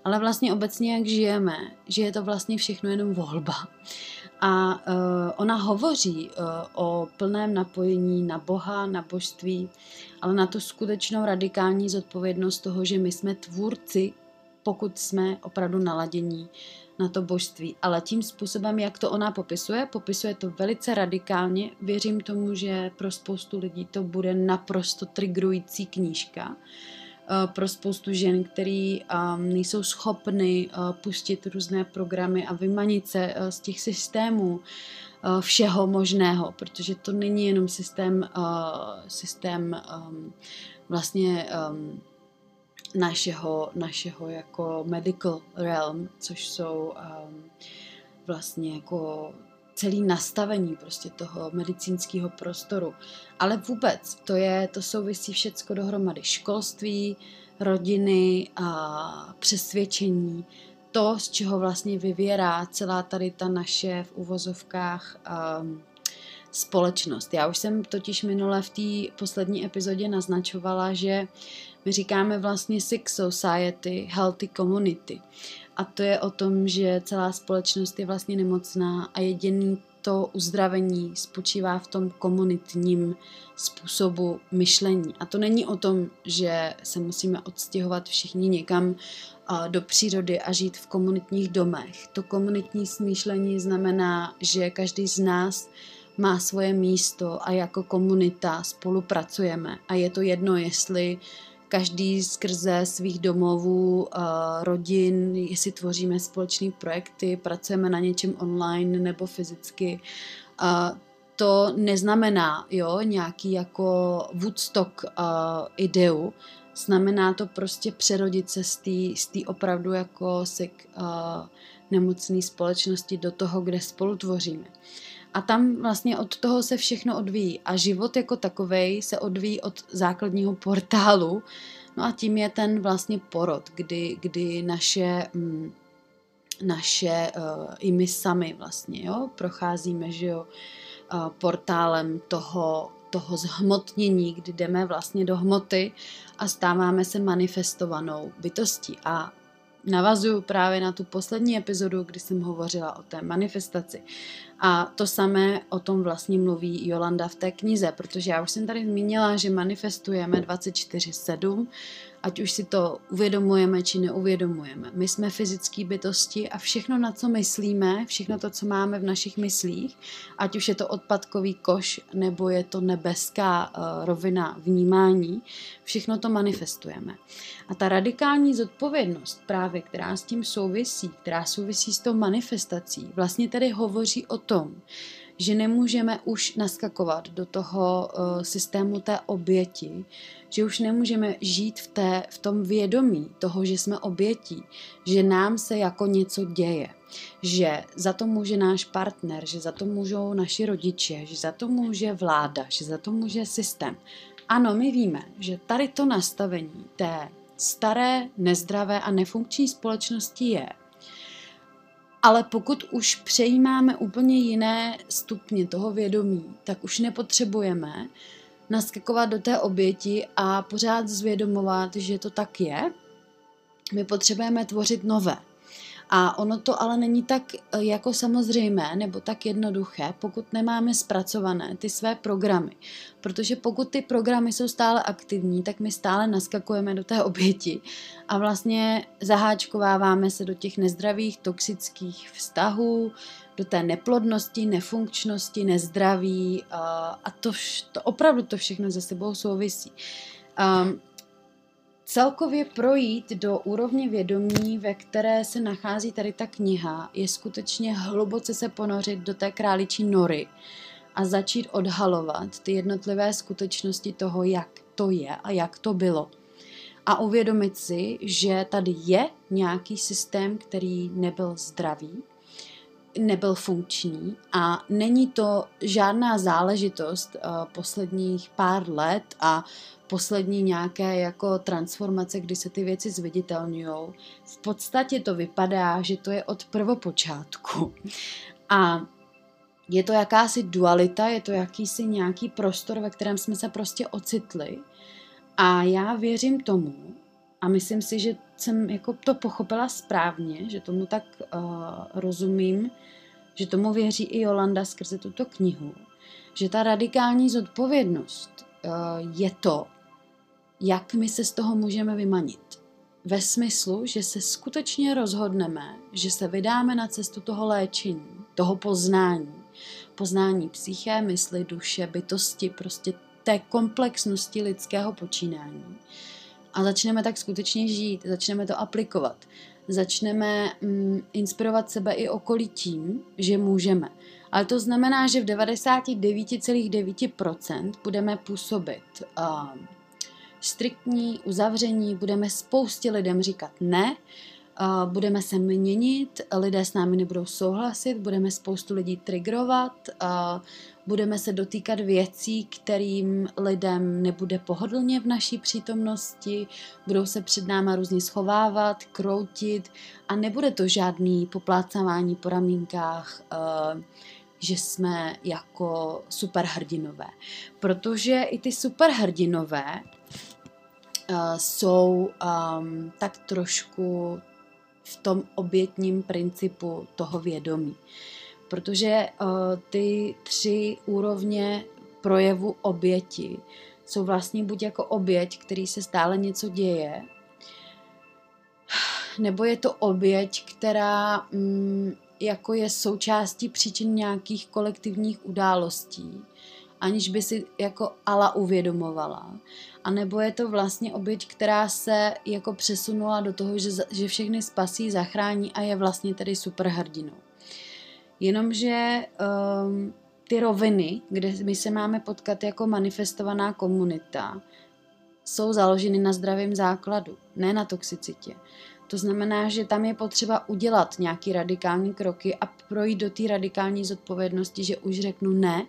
ale vlastně obecně jak žijeme, že je to vlastně všechno jenom volba. A uh, ona hovoří uh, o plném napojení na Boha, na božství, ale na tu skutečnou radikální zodpovědnost toho, že my jsme tvůrci, pokud jsme opravdu naladění na to božství. Ale tím způsobem, jak to ona popisuje, popisuje to velice radikálně. Věřím tomu, že pro spoustu lidí to bude naprosto triggerující knížka. Eh, pro spoustu žen, který um, nejsou schopny uh, pustit různé programy a vymanit se uh, z těch systémů všeho možného, protože to není jenom systém, uh, systém um, vlastně um, našeho, našeho jako medical realm, což jsou um, vlastně jako celý nastavení prostě toho medicínského prostoru. Ale vůbec to je, to souvisí všecko dohromady. Školství, rodiny a přesvědčení, to, z čeho vlastně vyvěrá celá tady ta naše v uvozovkách um, společnost. Já už jsem totiž minule v té poslední epizodě naznačovala, že my říkáme vlastně Sick Society, Healthy Community. A to je o tom, že celá společnost je vlastně nemocná a jediný to uzdravení spočívá v tom komunitním způsobu myšlení. A to není o tom, že se musíme odstěhovat všichni někam do přírody a žít v komunitních domech. To komunitní smýšlení znamená, že každý z nás má svoje místo a jako komunita spolupracujeme. A je to jedno, jestli každý skrze svých domovů, rodin, jestli tvoříme společné projekty, pracujeme na něčem online nebo fyzicky. To neznamená jo, nějaký jako Woodstock ideu, znamená to prostě přerodit se z té opravdu jako sik, nemocné společnosti do toho, kde spolu tvoříme. A tam vlastně od toho se všechno odvíjí. A život jako takovej se odvíjí od základního portálu. No a tím je ten vlastně porod, kdy, kdy naše, mm, naše uh, i my sami vlastně, jo, procházíme, že jo, uh, portálem toho, toho zhmotnění, kdy jdeme vlastně do hmoty a stáváme se manifestovanou bytostí. A navazuju právě na tu poslední epizodu, kdy jsem hovořila o té manifestaci. A to samé o tom vlastně mluví Jolanda v té knize, protože já už jsem tady zmínila, že manifestujeme 24-7 ať už si to uvědomujeme či neuvědomujeme. My jsme fyzické bytosti a všechno, na co myslíme, všechno to, co máme v našich myslích, ať už je to odpadkový koš nebo je to nebeská uh, rovina vnímání, všechno to manifestujeme. A ta radikální zodpovědnost, právě která s tím souvisí, která souvisí s tou manifestací, vlastně tedy hovoří o tom, že nemůžeme už naskakovat do toho uh, systému té oběti, že už nemůžeme žít v, té, v tom vědomí toho, že jsme obětí, že nám se jako něco děje, že za to může náš partner, že za to můžou naši rodiče, že za to může vláda, že za to může systém. Ano, my víme, že tady to nastavení té staré, nezdravé a nefunkční společnosti je, ale pokud už přejímáme úplně jiné stupně toho vědomí, tak už nepotřebujeme naskakovat do té oběti a pořád zvědomovat, že to tak je. My potřebujeme tvořit nové. A ono to ale není tak eh, jako samozřejmé nebo tak jednoduché, pokud nemáme zpracované ty své programy. Protože pokud ty programy jsou stále aktivní, tak my stále naskakujeme do té oběti a vlastně zaháčkováváme se do těch nezdravých, toxických vztahů, do té neplodnosti, nefunkčnosti, nezdraví a, a to, to opravdu to všechno ze sebou souvisí. Um, celkově projít do úrovně vědomí, ve které se nachází tady ta kniha, je skutečně hluboce se ponořit do té králičí nory a začít odhalovat ty jednotlivé skutečnosti toho, jak to je a jak to bylo. A uvědomit si, že tady je nějaký systém, který nebyl zdravý, nebyl funkční a není to žádná záležitost uh, posledních pár let a poslední nějaké jako transformace, kdy se ty věci zviditelňují. V podstatě to vypadá, že to je od prvopočátku. A je to jakási dualita, je to jakýsi nějaký prostor, ve kterém jsme se prostě ocitli. A já věřím tomu, a myslím si, že jsem jako to pochopila správně, že tomu tak uh, rozumím, že tomu věří i Jolanda skrze tuto knihu, že ta radikální zodpovědnost uh, je to, jak my se z toho můžeme vymanit. Ve smyslu, že se skutečně rozhodneme, že se vydáme na cestu toho léčení, toho poznání, poznání psyché, mysli, duše, bytosti, prostě té komplexnosti lidského počínání. A začneme tak skutečně žít, začneme to aplikovat. Začneme mm, inspirovat sebe i okolí tím, že můžeme. Ale to znamená, že v 99,9% budeme působit uh, striktní, uzavření, budeme spoustě lidem říkat ne, budeme se měnit, lidé s námi nebudou souhlasit, budeme spoustu lidí triggerovat, budeme se dotýkat věcí, kterým lidem nebude pohodlně v naší přítomnosti, budou se před náma různě schovávat, kroutit a nebude to žádný poplácávání po ramínkách, že jsme jako superhrdinové. Protože i ty superhrdinové uh, jsou um, tak trošku v tom obětním principu toho vědomí. Protože uh, ty tři úrovně projevu oběti jsou vlastně buď jako oběť, který se stále něco děje, nebo je to oběť, která mm, jako je součástí příčin nějakých kolektivních událostí, aniž by si jako ala uvědomovala. A nebo je to vlastně oběť, která se jako přesunula do toho, že, že všechny spasí, zachrání a je vlastně tedy superhrdinou. Jenomže um, ty roviny, kde my se máme potkat jako manifestovaná komunita, jsou založeny na zdravém základu, ne na toxicitě. To znamená, že tam je potřeba udělat nějaký radikální kroky a projít do té radikální zodpovědnosti, že už řeknu ne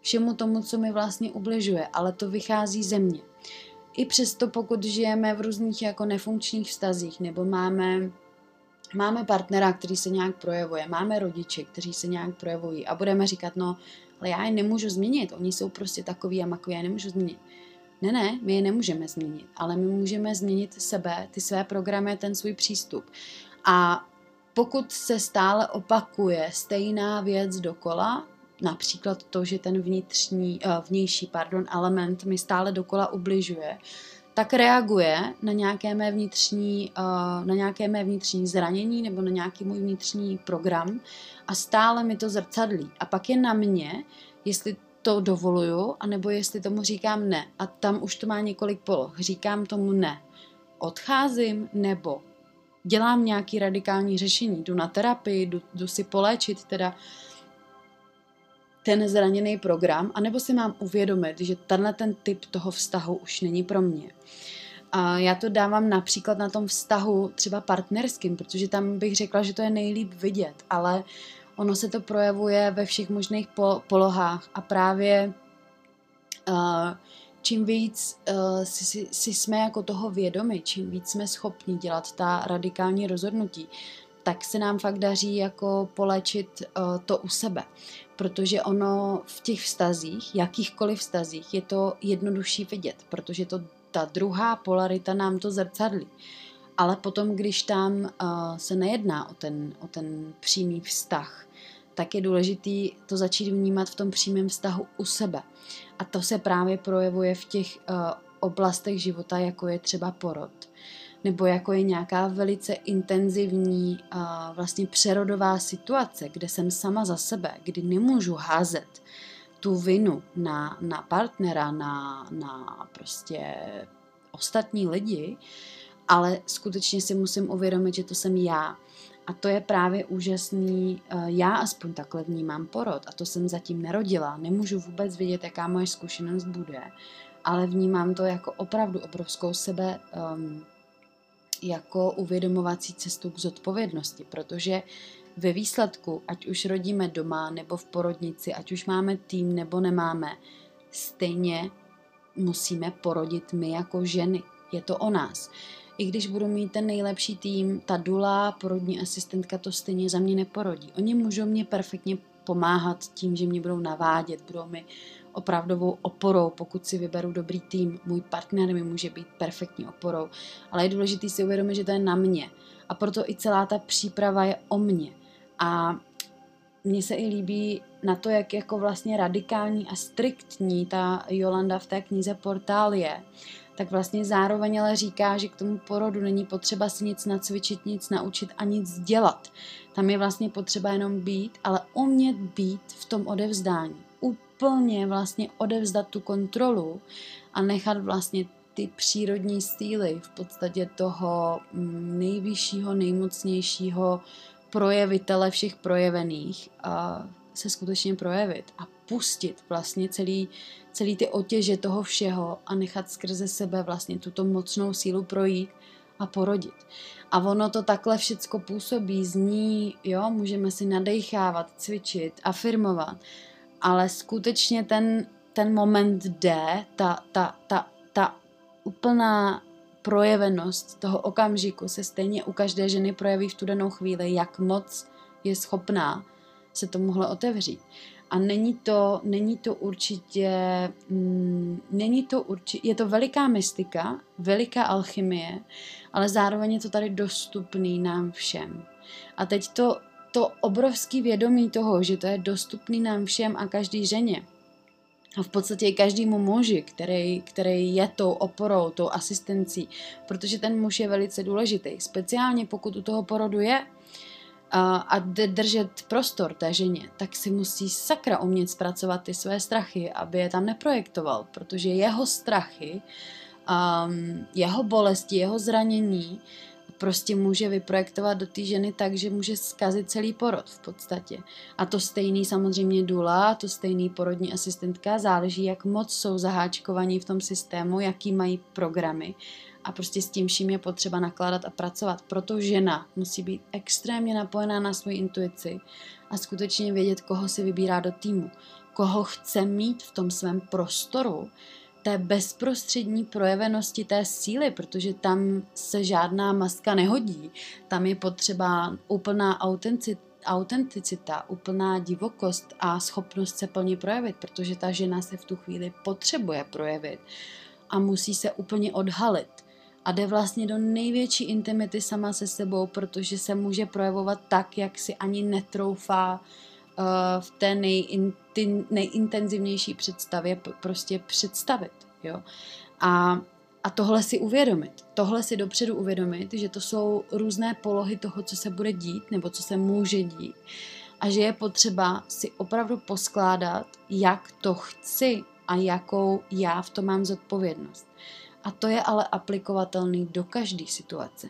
všemu tomu, co mi vlastně ubližuje, ale to vychází ze mě. I přesto, pokud žijeme v různých jako nefunkčních vztazích, nebo máme, máme partnera, který se nějak projevuje, máme rodiče, kteří se nějak projevují a budeme říkat, no, ale já je nemůžu změnit, oni jsou prostě takový a makový, já nemůžu změnit. Ne, ne, my je nemůžeme změnit, ale my můžeme změnit sebe, ty své programy, ten svůj přístup. A pokud se stále opakuje stejná věc dokola, například to, že ten vnitřní, uh, vnější pardon, element mi stále dokola ubližuje, tak reaguje na nějaké mé vnitřní, uh, na nějaké mé vnitřní zranění nebo na nějaký můj vnitřní program a stále mi to zrcadlí. A pak je na mě, jestli to dovoluju, anebo jestli tomu říkám ne. A tam už to má několik poloh. Říkám tomu ne. Odcházím nebo dělám nějaký radikální řešení. Jdu na terapii, jdu, jdu si poléčit teda ten zraněný program, anebo si mám uvědomit, že tenhle ten typ toho vztahu už není pro mě. A já to dávám například na tom vztahu třeba partnerským, protože tam bych řekla, že to je nejlíp vidět, ale ono se to projevuje ve všech možných polohách a právě uh, čím víc uh, si, si, si jsme jako toho vědomi, čím víc jsme schopni dělat ta radikální rozhodnutí, tak se nám fakt daří jako polečit uh, to u sebe. Protože ono v těch vztazích, jakýchkoliv vztazích, je to jednodušší vidět, protože to ta druhá polarita nám to zrcadlí. Ale potom, když tam uh, se nejedná o ten, o ten přímý vztah, tak je důležitý to začít vnímat v tom přímém vztahu u sebe. A to se právě projevuje v těch uh, oblastech života, jako je třeba porod, nebo jako je nějaká velice intenzivní uh, vlastně přerodová situace, kde jsem sama za sebe, kdy nemůžu házet tu vinu na, na partnera, na, na prostě ostatní lidi, ale skutečně si musím uvědomit, že to jsem já. A to je právě úžasný, eh, já aspoň takhle vnímám porod a to jsem zatím nerodila, nemůžu vůbec vědět, jaká moje zkušenost bude, ale vnímám to jako opravdu obrovskou sebe, um, jako uvědomovací cestu k zodpovědnosti, protože ve výsledku, ať už rodíme doma nebo v porodnici, ať už máme tým nebo nemáme, stejně musíme porodit my jako ženy. Je to o nás. I když budu mít ten nejlepší tým, ta dula, porodní asistentka to stejně za mě neporodí. Oni můžou mě perfektně pomáhat tím, že mě budou navádět, budou mi opravdovou oporou, pokud si vyberu dobrý tým. Můj partner mi může být perfektní oporou, ale je důležité si uvědomit, že to je na mě. A proto i celá ta příprava je o mně. A mně se i líbí na to, jak jako vlastně radikální a striktní ta Jolanda v té knize Portál je, tak vlastně zároveň ale říká, že k tomu porodu není potřeba si nic nacvičit, nic naučit a nic dělat. Tam je vlastně potřeba jenom být, ale umět být v tom odevzdání. Úplně vlastně odevzdat tu kontrolu a nechat vlastně ty přírodní síly v podstatě toho mm, nejvyššího, nejmocnějšího projevitele všech projevených a se skutečně projevit a pustit vlastně celý, celý ty otěže toho všeho a nechat skrze sebe vlastně tuto mocnou sílu projít a porodit. A ono to takhle všecko působí, zní, jo, můžeme si nadechávat, cvičit, afirmovat, ale skutečně ten, ten moment jde, ta, ta, ta, ta úplná projevenost toho okamžiku se stejně u každé ženy projeví v tu danou chvíli, jak moc je schopná se tomuhle otevřít. A není to, není to určitě, mm, není to určitě, je to veliká mystika, veliká alchymie, ale zároveň je to tady dostupný nám všem. A teď to, to obrovský vědomí toho, že to je dostupný nám všem a každý ženě, a v podstatě i každému muži, který, který je tou oporou, tou asistencí, protože ten muž je velice důležitý, speciálně pokud u toho porodu je a, a držet prostor té ženě, tak si musí sakra umět zpracovat ty své strachy, aby je tam neprojektoval, protože jeho strachy, um, jeho bolesti, jeho zranění prostě může vyprojektovat do té ženy tak, že může zkazit celý porod v podstatě. A to stejný samozřejmě důla, to stejný porodní asistentka, záleží, jak moc jsou zaháčkovaní v tom systému, jaký mají programy a prostě s tím vším je potřeba nakládat a pracovat. Proto žena musí být extrémně napojená na svou intuici a skutečně vědět, koho si vybírá do týmu, koho chce mít v tom svém prostoru, té bezprostřední projevenosti té síly, protože tam se žádná maska nehodí. Tam je potřeba úplná autenticita, úplná divokost a schopnost se plně projevit, protože ta žena se v tu chvíli potřebuje projevit a musí se úplně odhalit. A jde vlastně do největší intimity sama se sebou, protože se může projevovat tak, jak si ani netroufá uh, v té nejintenzivnější představě prostě představit. Jo? A a tohle si uvědomit. Tohle si dopředu uvědomit, že to jsou různé polohy toho, co se bude dít nebo co se může dít. A že je potřeba si opravdu poskládat, jak to chci a jakou já v tom mám zodpovědnost. A to je ale aplikovatelný do každé situace.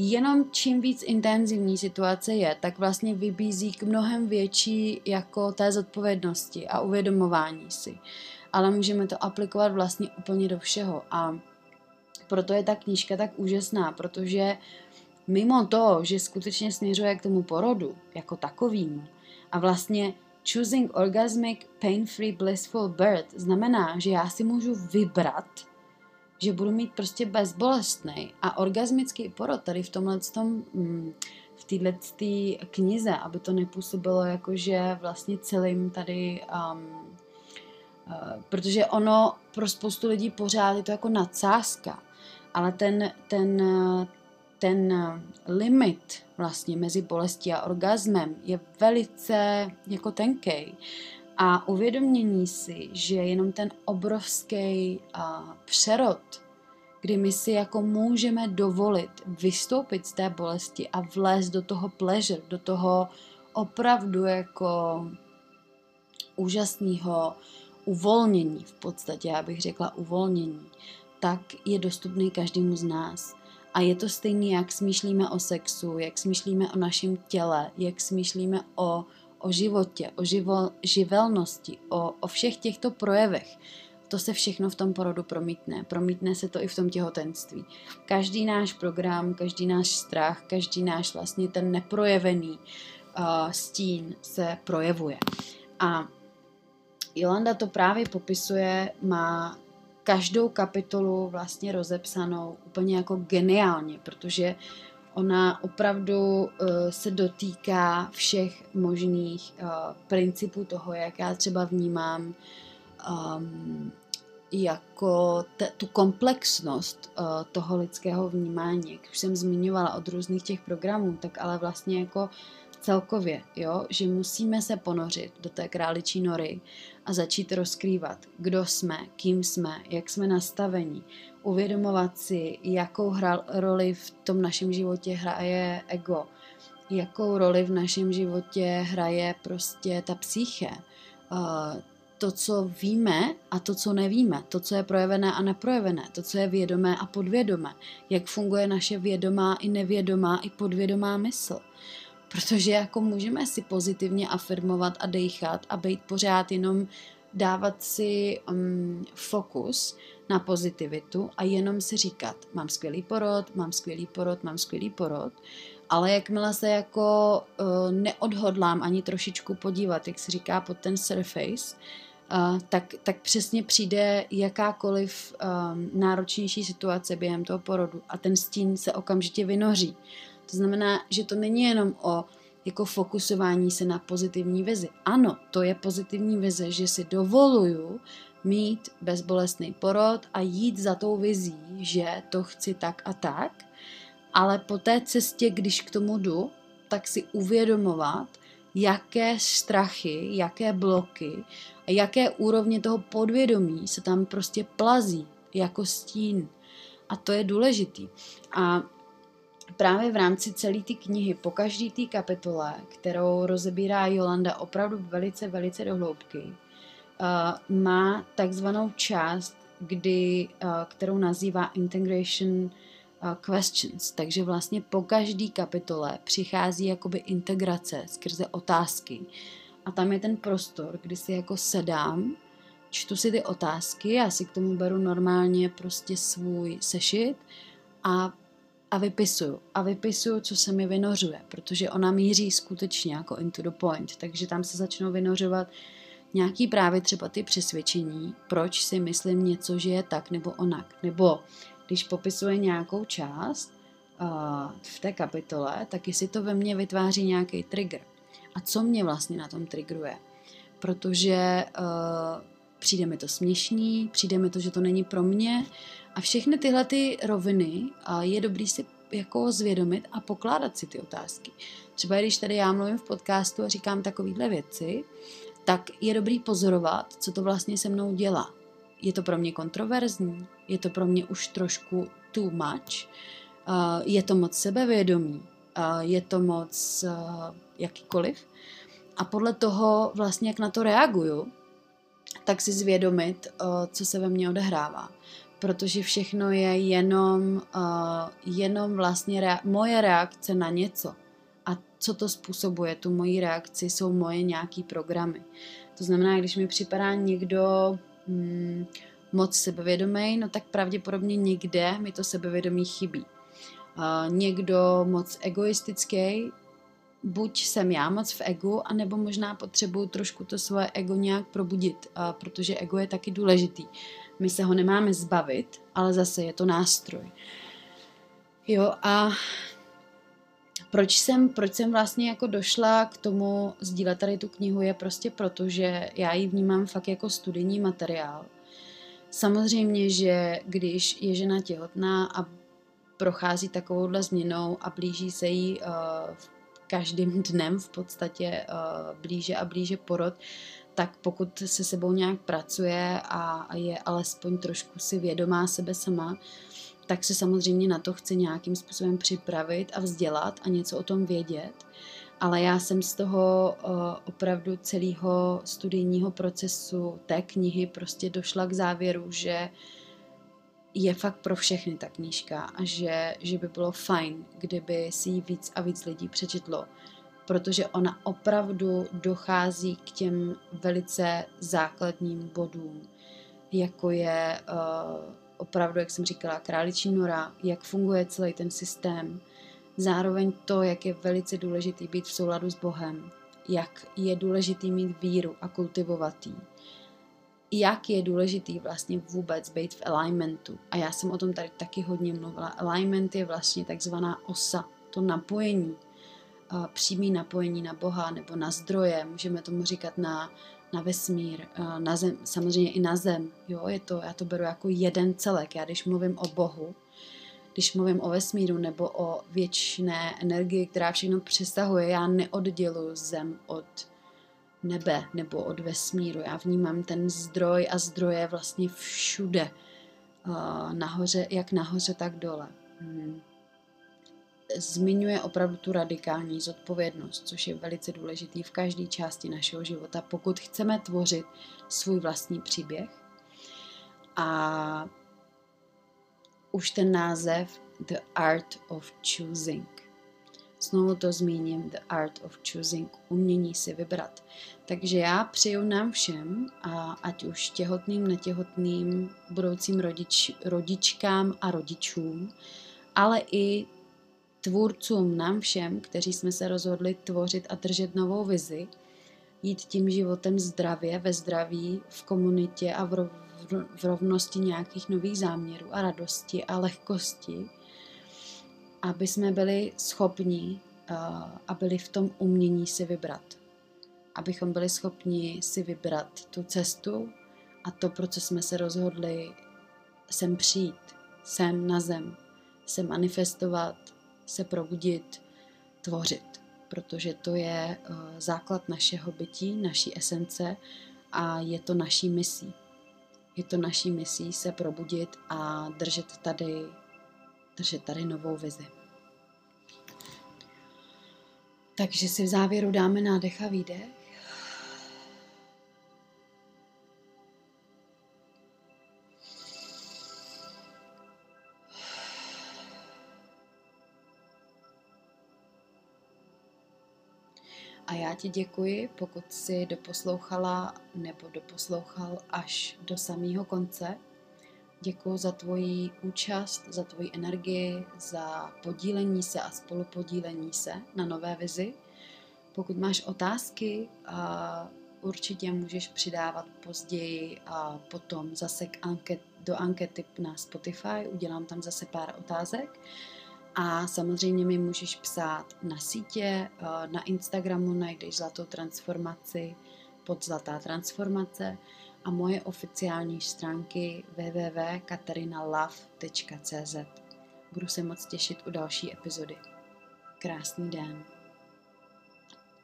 Jenom čím víc intenzivní situace je, tak vlastně vybízí k mnohem větší jako té zodpovědnosti a uvědomování si. Ale můžeme to aplikovat vlastně úplně do všeho. A proto je ta knížka tak úžasná, protože mimo to, že skutečně směřuje k tomu porodu jako takovým a vlastně choosing orgasmic pain-free blissful birth znamená, že já si můžu vybrat, že budu mít prostě bezbolestný a orgasmický porod tady v tomhle tom, mm, v této knize, aby to nepůsobilo jako, že vlastně celým tady um, uh, protože ono pro spoustu lidí pořád je to jako nadsázka, ale ten, ten, ten limit vlastně mezi bolestí a orgasmem je velice jako tenký. A uvědomění si, že jenom ten obrovský uh, přerod, kdy my si jako můžeme dovolit vystoupit z té bolesti a vlézt do toho pleasure, do toho opravdu jako úžasného uvolnění v podstatě, já bych řekla uvolnění, tak je dostupný každému z nás. A je to stejné, jak smýšlíme o sexu, jak smýšlíme o našem těle, jak smýšlíme o, o životě, o živo, živelnosti, o, o všech těchto projevech. To se všechno v tom porodu promítne. Promítne se to i v tom těhotenství. Každý náš program, každý náš strach, každý náš vlastně ten neprojevený uh, stín se projevuje. A Jolanda to právě popisuje, má každou kapitolu vlastně rozepsanou úplně jako geniálně, protože ona opravdu uh, se dotýká všech možných uh, principů toho, jak já třeba vnímám um, jako te, tu komplexnost uh, toho lidského vnímání. Jak už jsem zmiňovala od různých těch programů, tak ale vlastně jako celkově, jo, že musíme se ponořit do té králičí nory a začít rozkrývat, kdo jsme, kým jsme, jak jsme nastavení, uvědomovat si, jakou hra, roli v tom našem životě hraje ego, jakou roli v našem životě hraje prostě ta psyche, uh, to, co víme a to, co nevíme, to, co je projevené a neprojevené, to, co je vědomé a podvědomé, jak funguje naše vědomá i nevědomá i podvědomá mysl. Protože jako můžeme si pozitivně afirmovat a dechat a být pořád jenom dávat si um, fokus na pozitivitu a jenom si říkat, mám skvělý porod, mám skvělý porod, mám skvělý porod, ale jakmile se jako uh, neodhodlám ani trošičku podívat, jak se říká pod ten surface, uh, tak, tak přesně přijde jakákoliv um, náročnější situace během toho porodu a ten stín se okamžitě vynoří. To znamená, že to není jenom o jako fokusování se na pozitivní vizi. Ano, to je pozitivní vize, že si dovoluju mít bezbolestný porod a jít za tou vizí, že to chci tak a tak, ale po té cestě, když k tomu jdu, tak si uvědomovat, jaké strachy, jaké bloky a jaké úrovně toho podvědomí se tam prostě plazí jako stín. A to je důležitý. A právě v rámci celé té knihy, po každé té kapitole, kterou rozebírá Jolanda opravdu velice, velice do hloubky, uh, má takzvanou část, kdy, uh, kterou nazývá Integration uh, Questions. Takže vlastně po každé kapitole přichází jakoby integrace skrze otázky. A tam je ten prostor, kdy si jako sedám, čtu si ty otázky, já si k tomu beru normálně prostě svůj sešit a a vypisuju. A vypisuju, co se mi vynořuje, protože ona míří skutečně jako into the point, takže tam se začnou vynořovat nějaký právě třeba ty přesvědčení, proč si myslím něco, že je tak nebo onak. Nebo když popisuje nějakou část uh, v té kapitole, tak jestli to ve mně vytváří nějaký trigger. A co mě vlastně na tom triggeruje? Protože uh, přijde mi to směšný, přijde mi to, že to není pro mě, a všechny tyhle ty roviny je dobrý si jako zvědomit a pokládat si ty otázky. Třeba když tady já mluvím v podcastu a říkám takovéhle věci, tak je dobrý pozorovat, co to vlastně se mnou dělá. je to pro mě kontroverzní, je to pro mě už trošku too much, je to moc sebevědomí, je to moc jakýkoliv. A podle toho vlastně, jak na to reaguju, tak si zvědomit, co se ve mně odehrává. Protože všechno je jenom, jenom vlastně rea- moje reakce na něco. Co to způsobuje, tu moji reakci, jsou moje nějaký programy. To znamená, když mi připadá někdo hmm, moc sebevědomý, no tak pravděpodobně někde mi to sebevědomí chybí. Uh, někdo moc egoistický, buď jsem já moc v egu, anebo možná potřebuju trošku to svoje ego nějak probudit, uh, protože ego je taky důležitý. My se ho nemáme zbavit, ale zase je to nástroj. Jo a proč jsem, proč jsem vlastně jako došla k tomu sdílet tady tu knihu je prostě proto, že já ji vnímám fakt jako studijní materiál. Samozřejmě, že když je žena těhotná a prochází takovouhle změnou a blíží se jí uh, každým dnem v podstatě uh, blíže a blíže porod, tak pokud se sebou nějak pracuje a, a je alespoň trošku si vědomá sebe sama, tak se samozřejmě na to chce nějakým způsobem připravit a vzdělat a něco o tom vědět. Ale já jsem z toho uh, opravdu celého studijního procesu té knihy prostě došla k závěru, že je fakt pro všechny ta knížka a že, že by bylo fajn, kdyby si ji víc a víc lidí přečetlo, protože ona opravdu dochází k těm velice základním bodům, jako je uh, opravdu, jak jsem říkala, králičí nora, jak funguje celý ten systém, zároveň to, jak je velice důležitý být v souladu s Bohem, jak je důležitý mít víru a kultivovat jí, jak je důležitý vlastně vůbec být v alignmentu. A já jsem o tom tady taky hodně mluvila. Alignment je vlastně takzvaná osa, to napojení, přímý napojení na Boha nebo na zdroje, můžeme tomu říkat na na vesmír, eh, na zem, samozřejmě i na zem. Jo, je to, já to beru jako jeden celek. Já když mluvím o Bohu, když mluvím o vesmíru nebo o věčné energii, která všechno přesahuje, já neodděluji zem od nebe nebo od vesmíru. Já vnímám ten zdroj a zdroje vlastně všude. Uh, nahoře, jak nahoře, tak dole. Hmm zmiňuje opravdu tu radikální zodpovědnost, což je velice důležitý v každé části našeho života, pokud chceme tvořit svůj vlastní příběh. A už ten název The Art of Choosing. Znovu to zmíním, The Art of Choosing, umění si vybrat. Takže já přeju nám všem, a ať už těhotným, netěhotným, budoucím rodič, rodičkám a rodičům, ale i tvůrcům, nám všem, kteří jsme se rozhodli tvořit a držet novou vizi, jít tím životem zdravě, ve zdraví, v komunitě a v, rov, v rovnosti nějakých nových záměrů a radosti a lehkosti, aby jsme byli schopni uh, a byli v tom umění si vybrat. Abychom byli schopni si vybrat tu cestu a to, pro co jsme se rozhodli sem přijít, sem na zem, se manifestovat, se probudit, tvořit, protože to je uh, základ našeho bytí, naší esence a je to naší misí. Je to naší misí se probudit a držet tady, držet tady novou vizi. Takže si v závěru dáme nádech a výdech. Já ti děkuji, pokud jsi doposlouchala nebo doposlouchal až do samého konce. Děkuji za tvoji účast, za tvoji energii, za podílení se a spolupodílení se na nové vizi. Pokud máš otázky, určitě můžeš přidávat později a potom zase k anket, do ankety na Spotify. Udělám tam zase pár otázek. A samozřejmě mi můžeš psát na sítě, eh, na Instagramu najdeš Zlatou transformaci pod Zlatá transformace a moje oficiální stránky www.katarinalove.cz. Budu se moc těšit u další epizody. Krásný den.